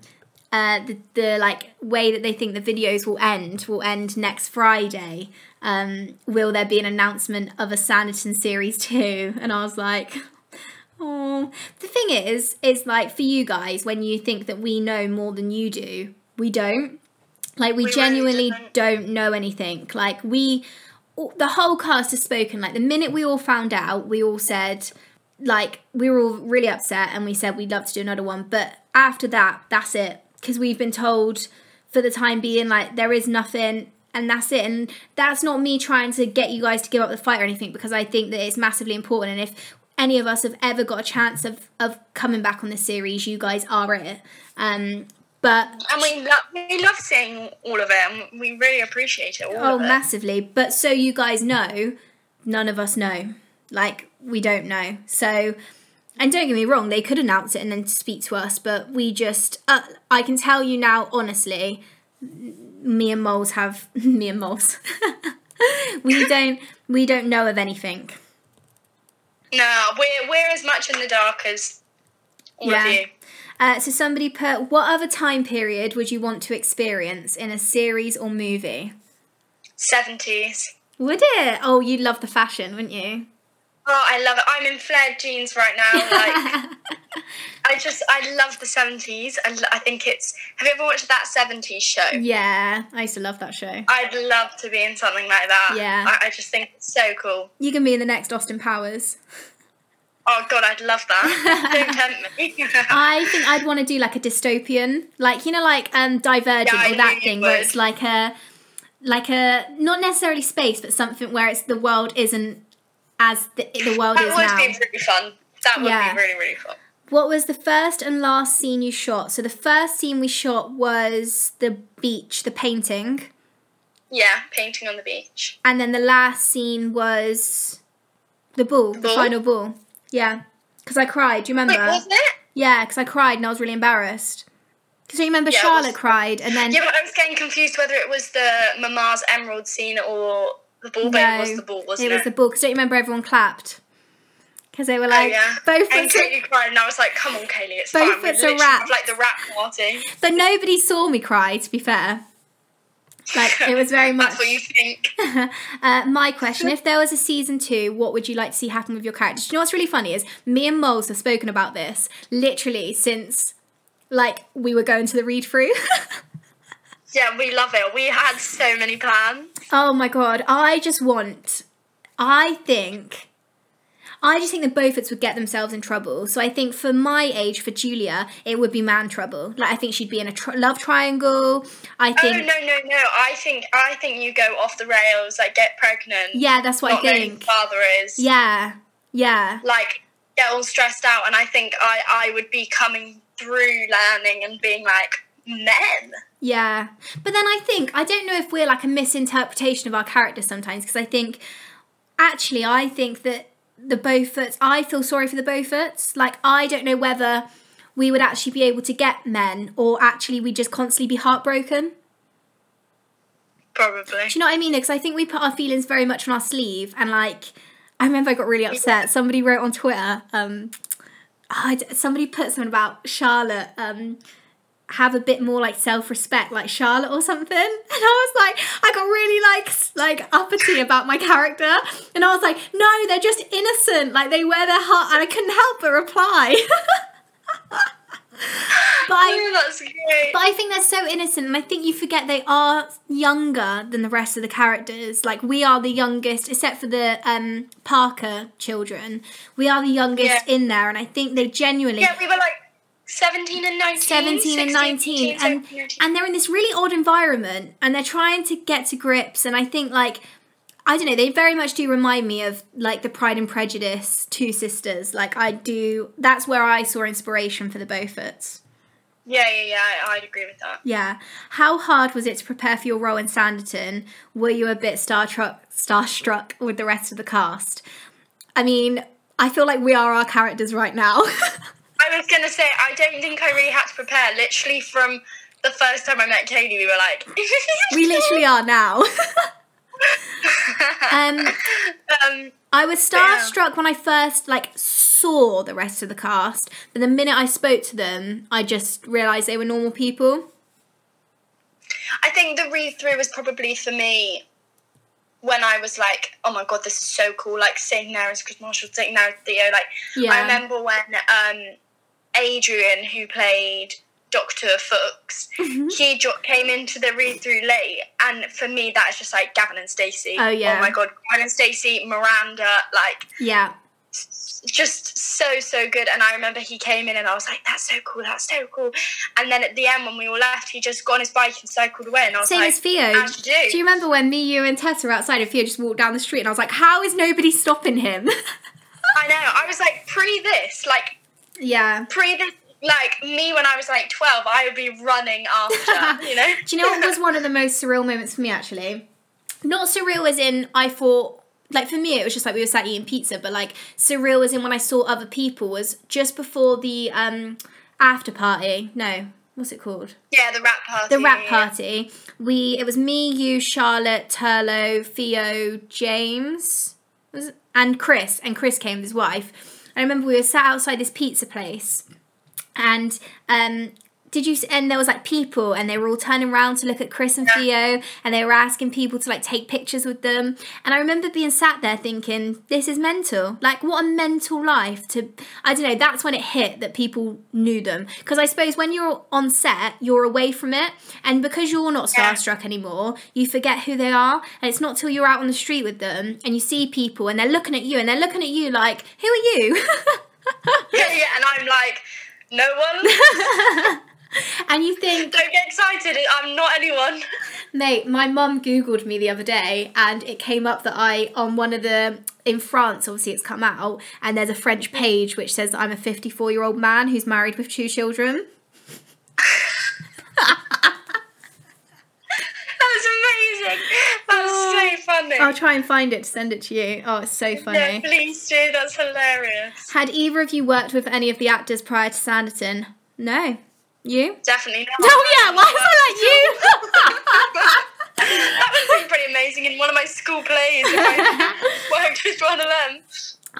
uh, the, the like way that they think the videos will end will end next Friday. Um, will there be an announcement of a Sanditon series two? And I was like, oh. The thing is, is like for you guys, when you think that we know more than you do, we don't. Like we, We really genuinely don't. don't know anything. Like we, the whole cast has spoken. Like the minute we all found out, we all said, like we were all really upset and we said we'd love to do another one but after that that's it because we've been told for the time being like there is nothing and that's it and that's not me trying to get you guys to give up the fight or anything because i think that it's massively important and if any of us have ever got a chance of of coming back on this series you guys are it um but And we love we love seeing all of it, and we really appreciate it. All Oh, it. massively. But so you guys know, none of us know. Like, we don't know. So, and don't get me wrong, they could announce it and then speak to us, but we just, uh, I can tell you now, honestly, me and Moles have, me and Moles, we don't, we don't know of anything. No, we're we're as much in the dark as all Yeah. of you. Uh, so somebody put, what other time period would you want to experience in a series or movie? Seventies. Would it? Oh, you'd love the fashion, wouldn't you? Oh, I love it. I'm in flared jeans right now. Like, I just, I love the seventies. I, I think it's. Have you ever watched that seventies show? yeah, I used to love that show. I'd love to be in something like that. Yeah. I, I just think it's so cool. You can be in the next Austin Powers. Oh God, I'd love that. Don't tempt me. I think I'd want to do like a dystopian, like you know, like um Divergent Yeah, or that thing where it's like a, like a not necessarily space, but something where it's the world isn't as the, the world that is would be really fun. That would Yeah. be really really fun. What was the first and last scene you shot? So the first scene we shot was the beach, the painting, Yeah, painting on the beach. and then the last scene was the ball, the Ball? final ball. Yeah, because I cried. Do you remember? Wait, wasn't it? Yeah, because I cried and I was really embarrassed. Because you remember Yeah, Charlotte was- cried and then Yeah, but I was getting confused whether it was the Mama's Emerald scene or the ball. But it was the ball, wasn't it it? was the ball. Because don't you remember everyone clapped? Because they were like, oh yeah. both and Katie cried, and I was like, "Come on, Kaylee, it's Both fine. We foots are literally have, wrapped. like the wrap party." But nobody saw me cry, to be fair. Like, it was very much. That's what you think. uh, my question if there was a season two, what would you like to see happen with your characters? Do you know what's really funny is me and Moles have spoken about this literally since like we were going to the read through. Yeah, we love it. We had so many plans. Oh my god, I just want. I think. I just think the Beauforts would get themselves in trouble. So I think for my age, for Julia, it would be man trouble. Like I think she'd be in a tr- love triangle. I Oh think. no, no, no! I think I think you go off the rails, like get pregnant. Yeah, that's what I think. father is. Yeah, yeah, Like get all stressed out, and I think I I would be coming through learning and being like men. yeah. But then I think I don't know if we're like a misinterpretation of our character sometimes because I think actually I think that the Beauforts. I feel sorry for the Beauforts. Like I don't know whether we would actually be able to get men or actually we'd just constantly be heartbroken. Probably. Do you know what I mean? Because I think we put our feelings very much on our sleeve, and like, I remember I got really upset. Somebody wrote on Twitter, um, I d somebody put something about Charlotte, um, have a bit more like self respect, like Charlotte or something, and I was like, I got really like like uppity about my character, and I was like, no, they're just innocent, like they wear their heart, and I couldn't help but reply. but I, Oh, but I think they're so innocent, and I think you forget they are younger than the rest of the characters. Like we are the youngest, except for the um, Parker children. We are the youngest Yeah. in there, and I think they genuinely yeah, we were like seventeen and nineteen. 17 and 19 18, and 17, 19. and they're in this really odd environment and they're trying to get to grips and i think like I don't know, they very much do remind me of like the Pride and Prejudice two sisters. Like I do that's where I saw inspiration for the Beauforts. Yeah, yeah, yeah. I, I'd agree with that. Yeah. How hard was it to prepare for your role in Sanditon? Were you a bit starstruck starstruck with the rest of the cast? I mean, I feel like we are our characters right now. I was gonna say I don't think I really had to prepare. Literally from the first time I met Katie, we were like, we literally are now. um, um, I was yeah. starstruck when I first like saw the rest of the cast, but the minute I spoke to them, I just realised they were normal people. I think the read through was probably for me when I was like, oh my god, this is so cool. Like sitting there as Kris Marshall, sitting there as Theo. Like Yeah. I remember when um, Adrian, who played Doctor Fuchs, Mm-hmm. he jo- came into the read through late, and for me that is just like Gavin and Stacey. Oh, yeah. Oh my god, Gavin and Stacey, Miranda, like Yeah. just so so good. And I remember he came in, and I was like, that's so cool, that's so cool. And then at the end, when we all left, he just got on his bike and cycled away, and I was Same like, as Theo. do. Do you remember when me, you, and Tessa were outside and Theo just walked down the street and I was like, how is nobody stopping him? I know. I was like, pre this, like yeah. pre this, like me when I was like twelve, I would be running after. you know. Do you know what was one of the most surreal moments for me actually? Not surreal as in I thought like for me it was just like we were sat eating pizza, but like surreal as in when I saw other people was just before the um after party. No, what's it called? yeah, the wrap party. The wrap party. We it was me, you, Charlotte, Turlough, Theo, James, and Kris. And Kris came with his wife. I remember we were sat outside this pizza place, and um, did you? And there was like people, and they were all turning around to look at Kris and Theo, and they were asking people to like take pictures with them. And I remember being sat there thinking, "This is mental. Like, what a mental life to." I don't know. That's when it hit that people knew them because I suppose when you're on set, you're away from it, and because you're not starstruck anymore, you forget who they are, and it's not till you're out on the street with them and you see people and they're looking at you and they're looking at you like, "Who are you?" Yeah, yeah, and I'm like, no one. and you think, Don't get excited. I'm not anyone. Mate, my mum Googled me the other day and it came up that I, on one of the, in France, obviously it's come out, and there's a French page which says I'm a 54 year old man who's married with two children. That was amazing. That's Oh. so funny. I'll try and find it to send it to you. Oh, it's so Yeah, funny. please do. That's hilarious. Had either of you worked with any of the actors prior to Sanditon? No. You? Definitely not. Oh, yeah, why was I like you? that would have been pretty amazing in one of my school plays. If I worked with one of them.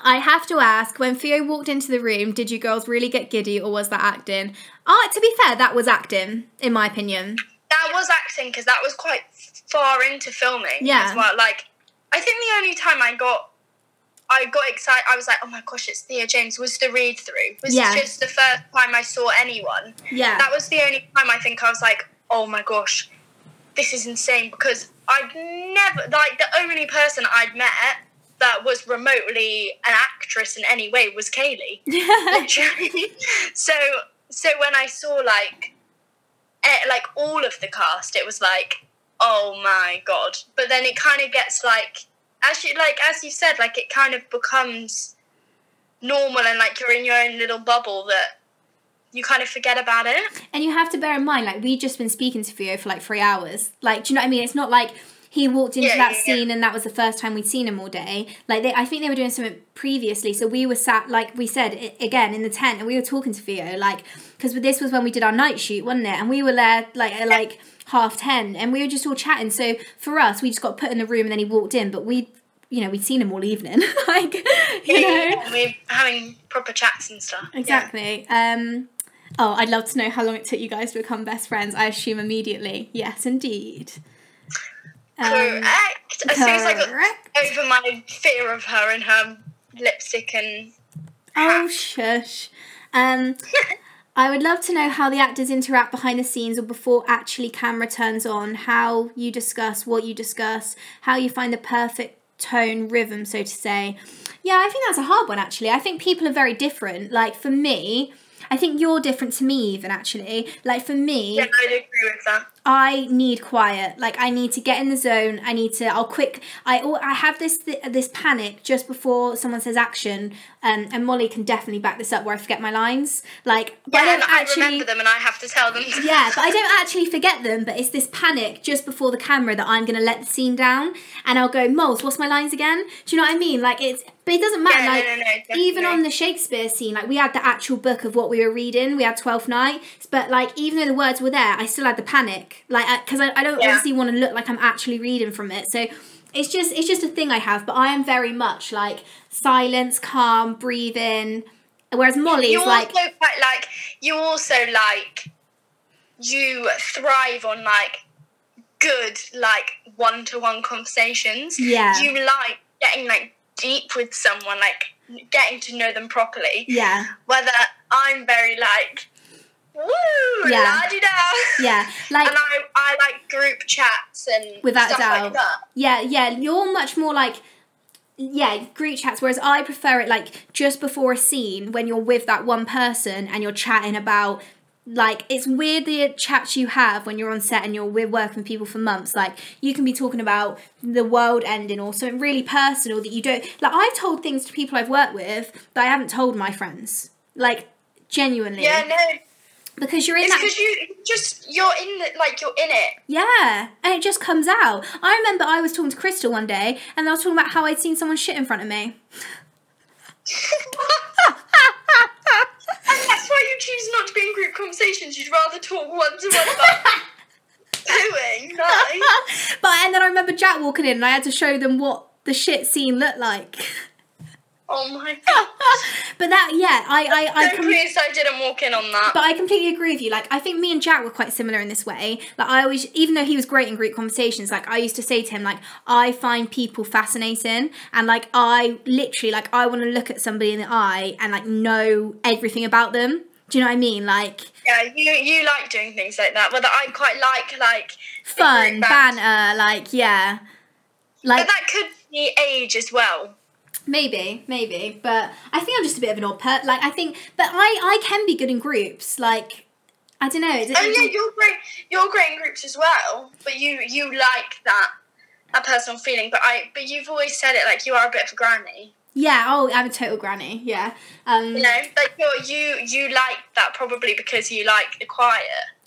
I have to ask, when Theo walked into the room, did you girls really get giddy or was that acting? Oh, to be fair, that was acting, in my opinion. That was acting because that was quite far into filming Yeah. as well. Like, I think the only time I got, I got excited. I was like, "Oh my gosh, it's Theo James!" Was the read through? Was Yeah. just the first time I saw anyone. Yeah. That was the only time I think I was like, "Oh my gosh, this is insane!" Because I'd never like the only person I'd met that was remotely an actress in any way was Kaylee. literally. so so when I saw like eh, like all of the cast, it was like, oh my god. But then it kind of gets like as you like as you said, like it kind of becomes normal and like you're in your own little bubble that you kind of forget about it. And you have to bear in mind, like, we've just been speaking to Theo for like three hours. Like, do you know what I mean? It's not like he walked into Yeah, that yeah, yeah. scene and that was the first time we'd seen him all day. Like, they, I think they were doing something previously. So we were sat, like we said, i- again, in the tent and we were talking to Theo, like, because this was when we did our night shoot, wasn't it? And we were there, like, like half 10 and we were just all chatting. So for us, we just got put in the room and then he walked in, but we, you know, we'd seen him all evening. like, you know. we're having proper chats and stuff. Exactly. Um, oh, I'd love to know how long it took you guys to become best friends. I assume immediately. Yes, indeed. Um, Correct. As soon as I got over my fear of her and her lipstick and Oh, shush. Um, I would love to know how the actors interact behind the scenes or before actually camera turns on. How you discuss what you discuss. How you find the perfect tone, rhythm, so to say. Yeah, I think that's a hard one. Actually, I think people are very different. Like for me. I think you're different to me, even actually. Like for me, yeah, I'd agree with that. I need quiet. Like I need to get in the zone. I need to. I'll quick. I I have this this panic just before someone says action. Um, and Mollie can definitely back this up where I forget my lines. Like, Yeah, I don't I actually. remember them and I have to tell them. Yeah, but I don't actually forget them. But it's this panic just before the camera that I'm gonna let the scene down, and I'll go, Moles, what's my lines again? Do you know what I mean? Like it's, but it doesn't matter. Yeah, like no, no, even on the Shakespeare scene, like we had the actual book of what we were reading. We had Twelfth Night, but like even though the words were there, I still had the panic. Like because I, I don't Yeah. obviously want to look like I'm actually reading from it. So it's just it's just a thing I have. But I am very much like silence, calm, breathing. in. Whereas Mollie's you like also quite like you also like you thrive on like good like one to one conversations. Yeah. You like getting like deep with someone, like getting to know them properly. yeah. Whether I'm very like woo Yeah. la. Yeah, like and I, I like group chats and Without doubt. like that. Yeah, yeah, you're much more like yeah, group chats, whereas I prefer it like just before a scene when you're with that one person and you're chatting about like it's weird the chats you have when you're on set and you're with working with people for months. Like you can be talking about the world ending or something really personal that you don't like I've told things to people I've worked with that I haven't told my friends. Like genuinely. Yeah, no. Because you're in It's that because you just you're in the, like you're in it. Yeah, and it just comes out. I remember I was talking to Crystal one day, and I was talking about how I'd seen someone shit in front of me. And that's why you choose not to be in group conversations. You'd rather talk one to one about doing. Nice. but and then I remember Jack walking in, and I had to show them what the shit scene looked like. Oh my god. but that, yeah, I, I, I. So com- pleased I didn't walk in on that. but I completely agree with you. Like, I think me and Jack were quite similar in this way. Like, I always, even though he was great in group conversations, like, I used to say to him, like, I find people fascinating. And, like, I literally, like, I want to look at somebody in the eye and, like, know everything about them. Do you know what I mean? Like, yeah, you you like doing things like that. Whether I quite like like fun, banter, like, yeah. Like, But that could be age as well. Maybe, maybe, but I think I'm just a bit of an odd pet. Like I think, but I I can be good in groups. Like I don't know. Oh yeah, you're great. You're great in groups as well. But you you like that that personal feeling. But I but you've always said it like you are a bit of a granny. yeah. Oh, I'm a total granny. Yeah. Um. You know, like you're, you you like that probably because you like the quiet.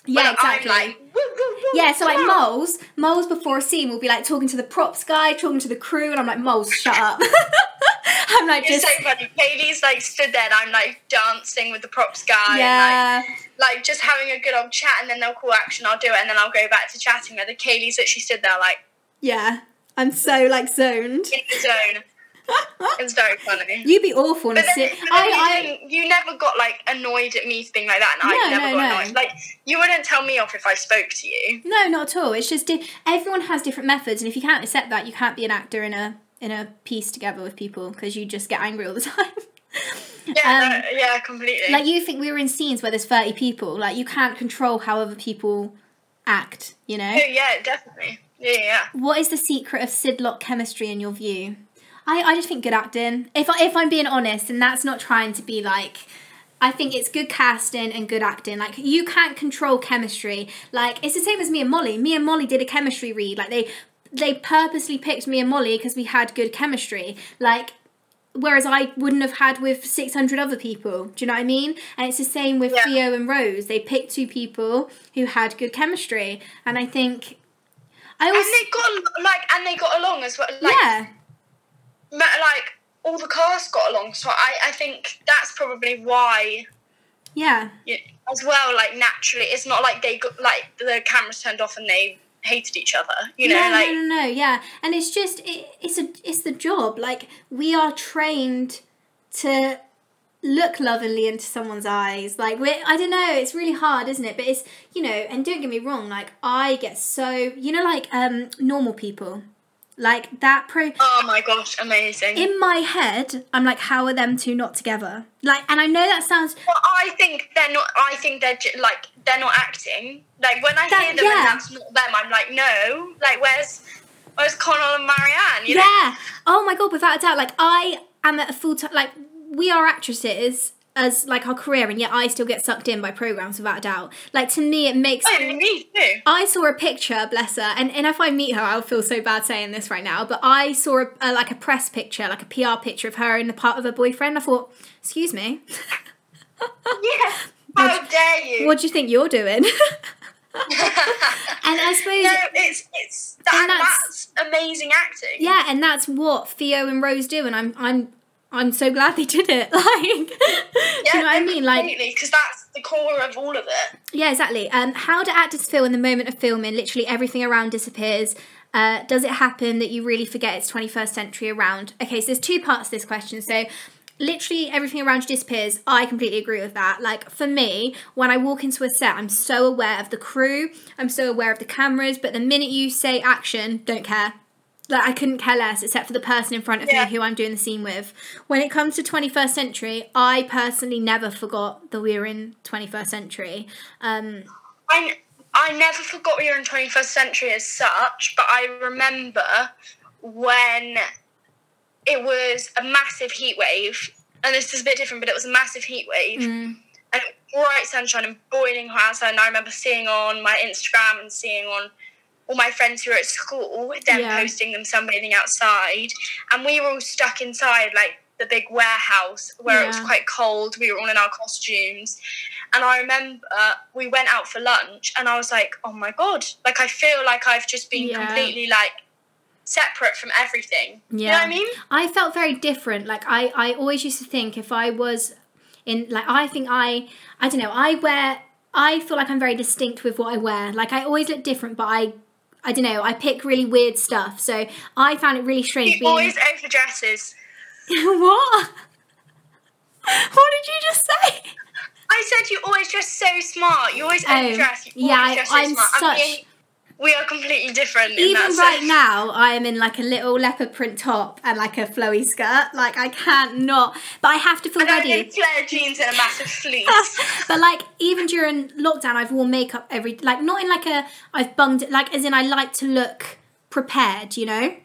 Yeah, exactly. I'm like, woo, woo, woo, yeah, so like moles, moles before a scene will be like talking to the props guy, talking to the crew, and I'm like, moles, shut up. I'm like It's just so funny. Kaylee's like stood there and I'm like dancing with the props guy and yeah, like, like just having a good old chat and then they'll call action, I'll do it and then I'll go back to chatting with the Kaylee's literally stood there like yeah. I'm so like zoned. in the zone. It's very funny. You'd be awful in a But then, but then you, I, I you never got like annoyed at me for being like that, and I never no, got no. annoyed. Like you wouldn't tell me off if I spoke to you. No, not at all. It's just di- everyone has different methods, and if you can't accept that, you can't be an actor in a in a piece together with people because you just get angry all the time. Yeah, Um, no, yeah, completely. like you think we were in scenes where there's thirty people, like you can't control how other people act. You know. Oh, yeah, definitely. Yeah, yeah. What is the secret of Sidlotte chemistry in your view? I, I just think good acting. If I, if I'm being honest, and that's not trying to be like. I think it's good casting and good acting. Like you can't control chemistry. Like it's the same as me and Mollie. Me and Mollie did a chemistry read. Like they they purposely picked me and Mollie because we had good chemistry. Like whereas I wouldn't have had with 600 other people. Do you know what I mean? And it's the same with Yeah. Theo and Rose. They picked two people who had good chemistry. And I think I And they got like, and they got along as well. Like, yeah. Like all the cast got along. So I, I think that's probably why, Yeah. you, as well. Like naturally, it's not like they got like the cameras turned off and they hated each other. You know, no, like no, no, no, yeah. And it's just it, it's a it's the job. Like we are trained to look lovingly into someone's eyes. Like we I don't know, it's really hard, isn't it? But it's you know, and don't get me wrong, like I get so you know like um normal people. Like that pro oh my gosh, amazing. in my head, I'm like, how are them two not together? Like and I know that sounds Well, I think they're not. I think they're ju- like they're not acting. Like when I That- hear them yeah. and that's not them, I'm like, no. Like where's where's Connell and Marianne? You know? Yeah. Oh my god, without a doubt. Like I am at a full time like we are actresses as like our career and yet I still get sucked in by programs without a doubt. Like to me it makes Oh, me too. I saw a picture, bless her, and, and if I meet her, I'll feel so bad saying this right now. But I saw a, a, like a press picture, like a PR picture of her in the part of her boyfriend. I thought, excuse me, Yeah. How dare you? what do you think you're doing? and I suppose, no, it's it's that, that's- that's, amazing acting. yeah, and that's what Theo and Rose do, and I'm I'm I'm so glad they did it. Like, do you know what I mean? Like, because that's the core of all of it. Yeah, exactly. Um, how do actors feel in the moment of filming? Literally everything around disappears. Uh, does it happen that you really forget it's 21st century around? Okay, so there's two parts to this question. So, literally everything around you disappears. I completely agree with that. Like, for me, when I walk into a set, I'm so aware of the crew, I'm so aware of the cameras, but the minute you say action, don't care. Like, I couldn't care less except for the person in front of Yeah. me who I'm doing the scene with. When it comes to 21st century, I personally never forgot that we were in 21st century. Um, I I never forgot we were in 21st century as such, but I remember when it was a massive heat wave, and this is a bit different, but it was a massive heat wave, mm. and bright sunshine and boiling hot outside. And I remember seeing on my Instagram and seeing on all my friends who were at school, them Yeah. posting them sunbathing outside, and we were all stuck inside like the big warehouse where it was quite cold. We were all in our costumes, and I remember we went out for lunch, and I was like, "Oh my god!" Like I feel like I've just been Yeah. completely like separate from everything. You know Yeah. what I mean? I felt very different. Like I, I always used to think if I was in like I think I I don't know, I wear I feel like I'm very distinct with what I wear. Like I always look different, but I I don't know, I pick really weird stuff. So I found it really strange You being always over dresses. What? What did you just say? I said you always dress so smart. You always Oh, overdress. You yeah, always I- dress so I'm. I such- mean, we are completely different. in Even right sense. now, I am in like a little leopard print top and like a flowy skirt. Like I can't not, but I have to feel And I'm in flare jeans and a massive fleece. but like even during lockdown i've worn makeup every like not in like a i've bunged it like as in i like to look prepared you know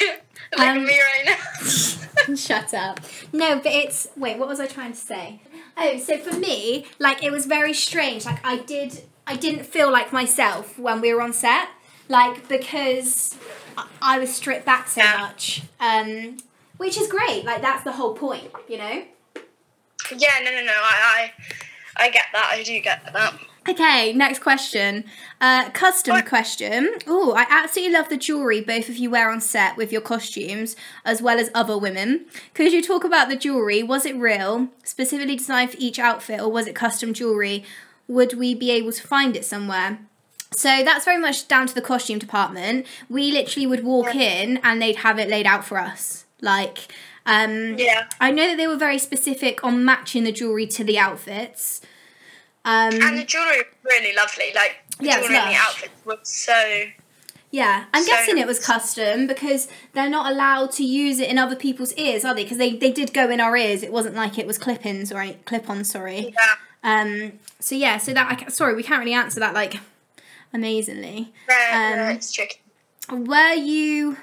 like Um, me right now. shut up no but it's wait what was i trying to say oh so for me like it was very strange like i did i didn't feel like myself when we were on set like because I- i was stripped back so much um which is great like that's the whole point you know yeah, no, no, no. I, I, I get that. I do get that. Okay, next question. Uh, custom What? question. Oh, I absolutely love the jewelry both of you wear on set with your costumes, as well as other women. Could you talk about the jewelry? Was it real, specifically designed for each outfit, or was it custom jewelry? Would we be able to find it somewhere? So that's very much down to the costume department. We literally would walk in and they'd have it laid out for us. Like, um, Yeah. I know that they were very specific on matching the jewelry to the outfits. Um, And the jewellery was really lovely. Like, the Yeah, jewellery and the outfits were so. Yeah, I'm So guessing it was custom because they're not allowed to use it in other people's ears, are they? Because they, they did go in our ears. It wasn't like it was clip-ins or clip-ons. Sorry. Yeah. Um. So yeah. So that I ca- sorry we can't really answer that like amazingly. Um, it's tricky. Were you?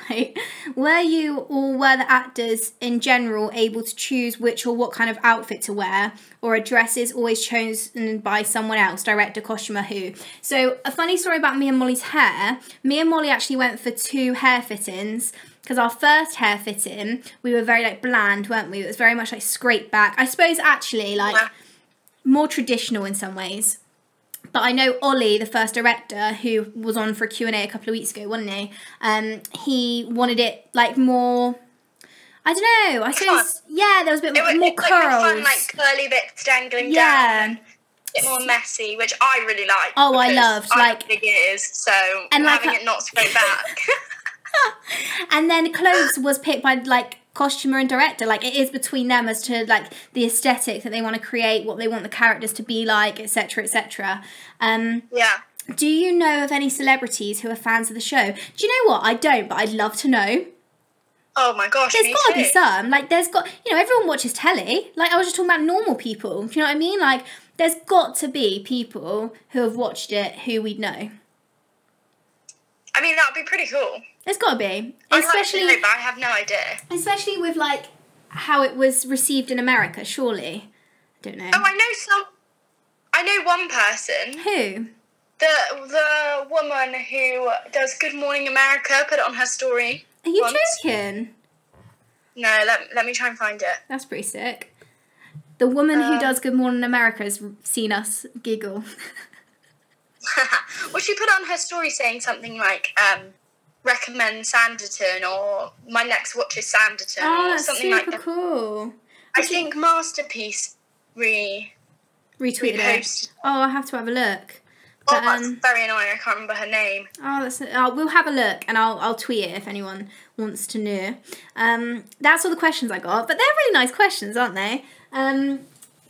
Wait, were you or were the actors in general able to choose which or what kind of outfit to wear, or are dresses always chosen by someone else, director, costumer, who? So, a funny story about me and Mollie's hair me and Mollie actually went for two hair fittings because our first hair fitting, we were very like bland, weren't we? It was very much like scrape back. I suppose actually like more traditional in some ways. But I know Ollie, the first director, who was on for a Q&A a couple of weeks ago, wasn't he? Um, he wanted it like more, I don't know, I suppose, yeah, there was a bit It was, more it was like curls. fun, like curly bits dangling Yeah. down. A bit more messy, which I really like. Oh, I loved, I like- big ears, so And like having a- it not straight back. and then clothes was picked by like costumer and director like it is between them as to like the aesthetic that they want to create what they want the characters to be like etc etc um yeah. do you know of any celebrities who are fans of the show do you know what i don't but i'd love to know Oh my gosh. There's got to be some. Like, there's got, you know, everyone watches telly. Like, I was just talking about normal people. Do you know what I mean? Like, there's got to be people who have watched it who we'd know. I mean, that would be pretty cool. There's got to be, like to especially, know, I have no idea. especially with like how it was received in America. Surely, I don't know. Oh, I know some. I know one person. Who? The the woman who does Good Morning America put it on her story. Are you once. joking? No, let, let me try and find it. That's pretty sick. The woman who Um, does Good Morning America has seen us giggle. well, she put on her story saying something like, um, recommend Sanditon or my next watch is Sanditon oh, or something super like that. cool. I think Masterpiece re Retweeted it. reposted. Oh, I'll have to have a look. Oh, But, that's um, very annoying. I can't remember her name. Oh, that's. Oh, we'll have a look, and I'll I'll tweet it if anyone wants to know. Um, that's all the questions I got, but they're really nice questions, aren't they? Um,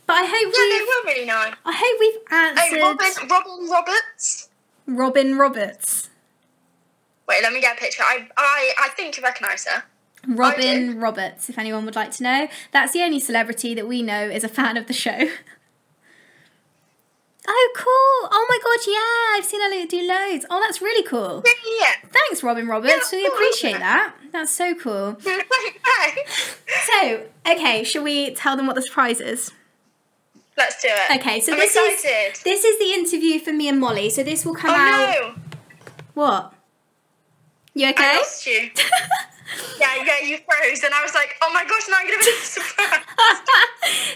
but I hope Yeah, they we've were really nice. I hope we've Oh, answered Robin, Robin Roberts. Robin Roberts. Wait, let me get a picture. I I, I think you recognise her. Robin Roberts, if anyone would like to know. That's the only celebrity that we know is a fan of the show. Oh, cool. Oh my god, yeah, I've seen her do loads. Oh, that's really cool. Yeah. Thanks, Robin Roberts. Yeah, we appreciate that. That's so cool. So, okay, shall we tell them what the surprise is? Let's do it. Okay, so I'm this excited. is this is the interview for me and Mollie. So this will come oh out. no, What? You I okay? lost you. yeah, yeah, you froze, and I was like, oh my gosh, now I'm gonna be surprised.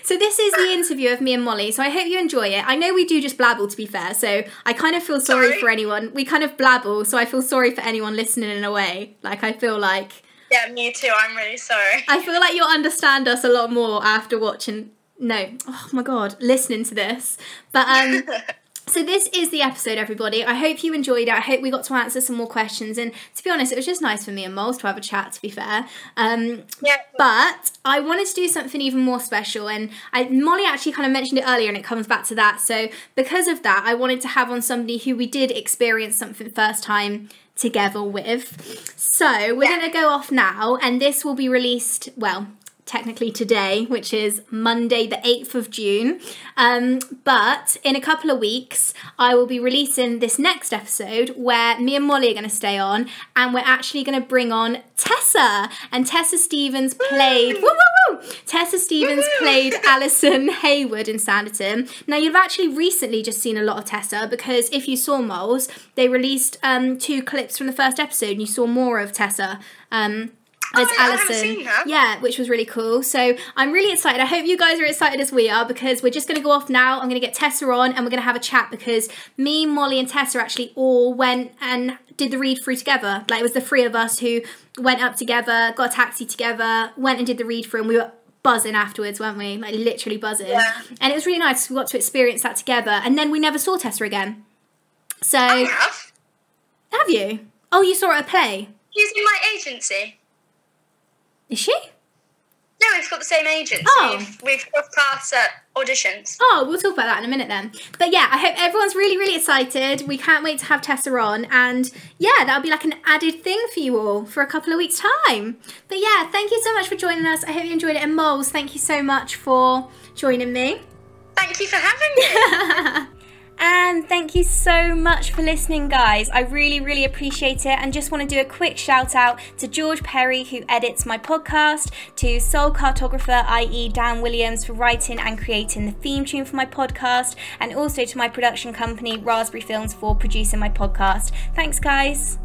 so this is the interview of me and Mollie. So I hope you enjoy it. I know we do just blabble to be fair, so I kind of feel sorry, Sorry? for anyone. We kind of blabble, so I feel sorry for anyone listening in a way. Like I feel like yeah, me too. I'm really sorry. I feel like you'll understand us a lot more after watching no, oh my god, listening to this. But um So this is the episode, everybody. I hope you enjoyed it. I hope we got to answer some more questions. And to be honest, it was just nice for me and Moles to have a chat. To be fair, um, yeah, but I wanted to do something even more special, and I, Mollie actually kind of mentioned it earlier, and it comes back to that. So because of that, I wanted to have on somebody who we did experience something first time together with. So we're Yeah. going to go off now, and this will be released. Well. Technically today, which is Monday, the 8th of June. Um, but in a couple of weeks, I will be releasing this next episode where me and Mollie are going to stay on, and we're actually going to bring on Tessa. And Tessa Stevens played. Woo, woo, woo! Tessa Stevens played Alison Heywood in Sanditon. Now, you've actually recently just seen a lot of Tessa because if you saw Moles, they released um, two clips from the first episode, and you saw more of Tessa. Um, as Oh, Alison, yeah, which was really cool. So I'm really excited. I hope you guys are excited as we are because we're just going to go off now. I'm going to get Tessa on and we're going to have a chat because me, Mollie, and Tessa actually all went and did the read through together. Like it was the three of us who went up together, got a taxi together, went and did the read through, and we were buzzing afterwards, weren't we? Like literally buzzing. Yeah. And it was really nice. We got to experience that together, and then we never saw Tessa again. So I have. have you? Oh, you saw her at a play. He's in my agency. Is she? No, we've got the same agent. Oh. We've, we've crossed paths uh, at auditions. Oh, we'll talk about that in a minute then. But yeah, I hope everyone's really, really excited. We can't wait to have Tessa on. And yeah, that'll be like an added thing for you all for a couple of weeks' time. But yeah, thank you so much for joining us. I hope you enjoyed it. And Moles, thank you so much for joining me. Thank you for having me. And thank you so much for listening, guys. I really, really appreciate it. And just want to do a quick shout out to George Perry, who edits my podcast, to Soul Cartographer, i.e., Dan Williams, for writing and creating the theme tune for my podcast, and also to my production company, Raspberry Films, for producing my podcast. Thanks, guys.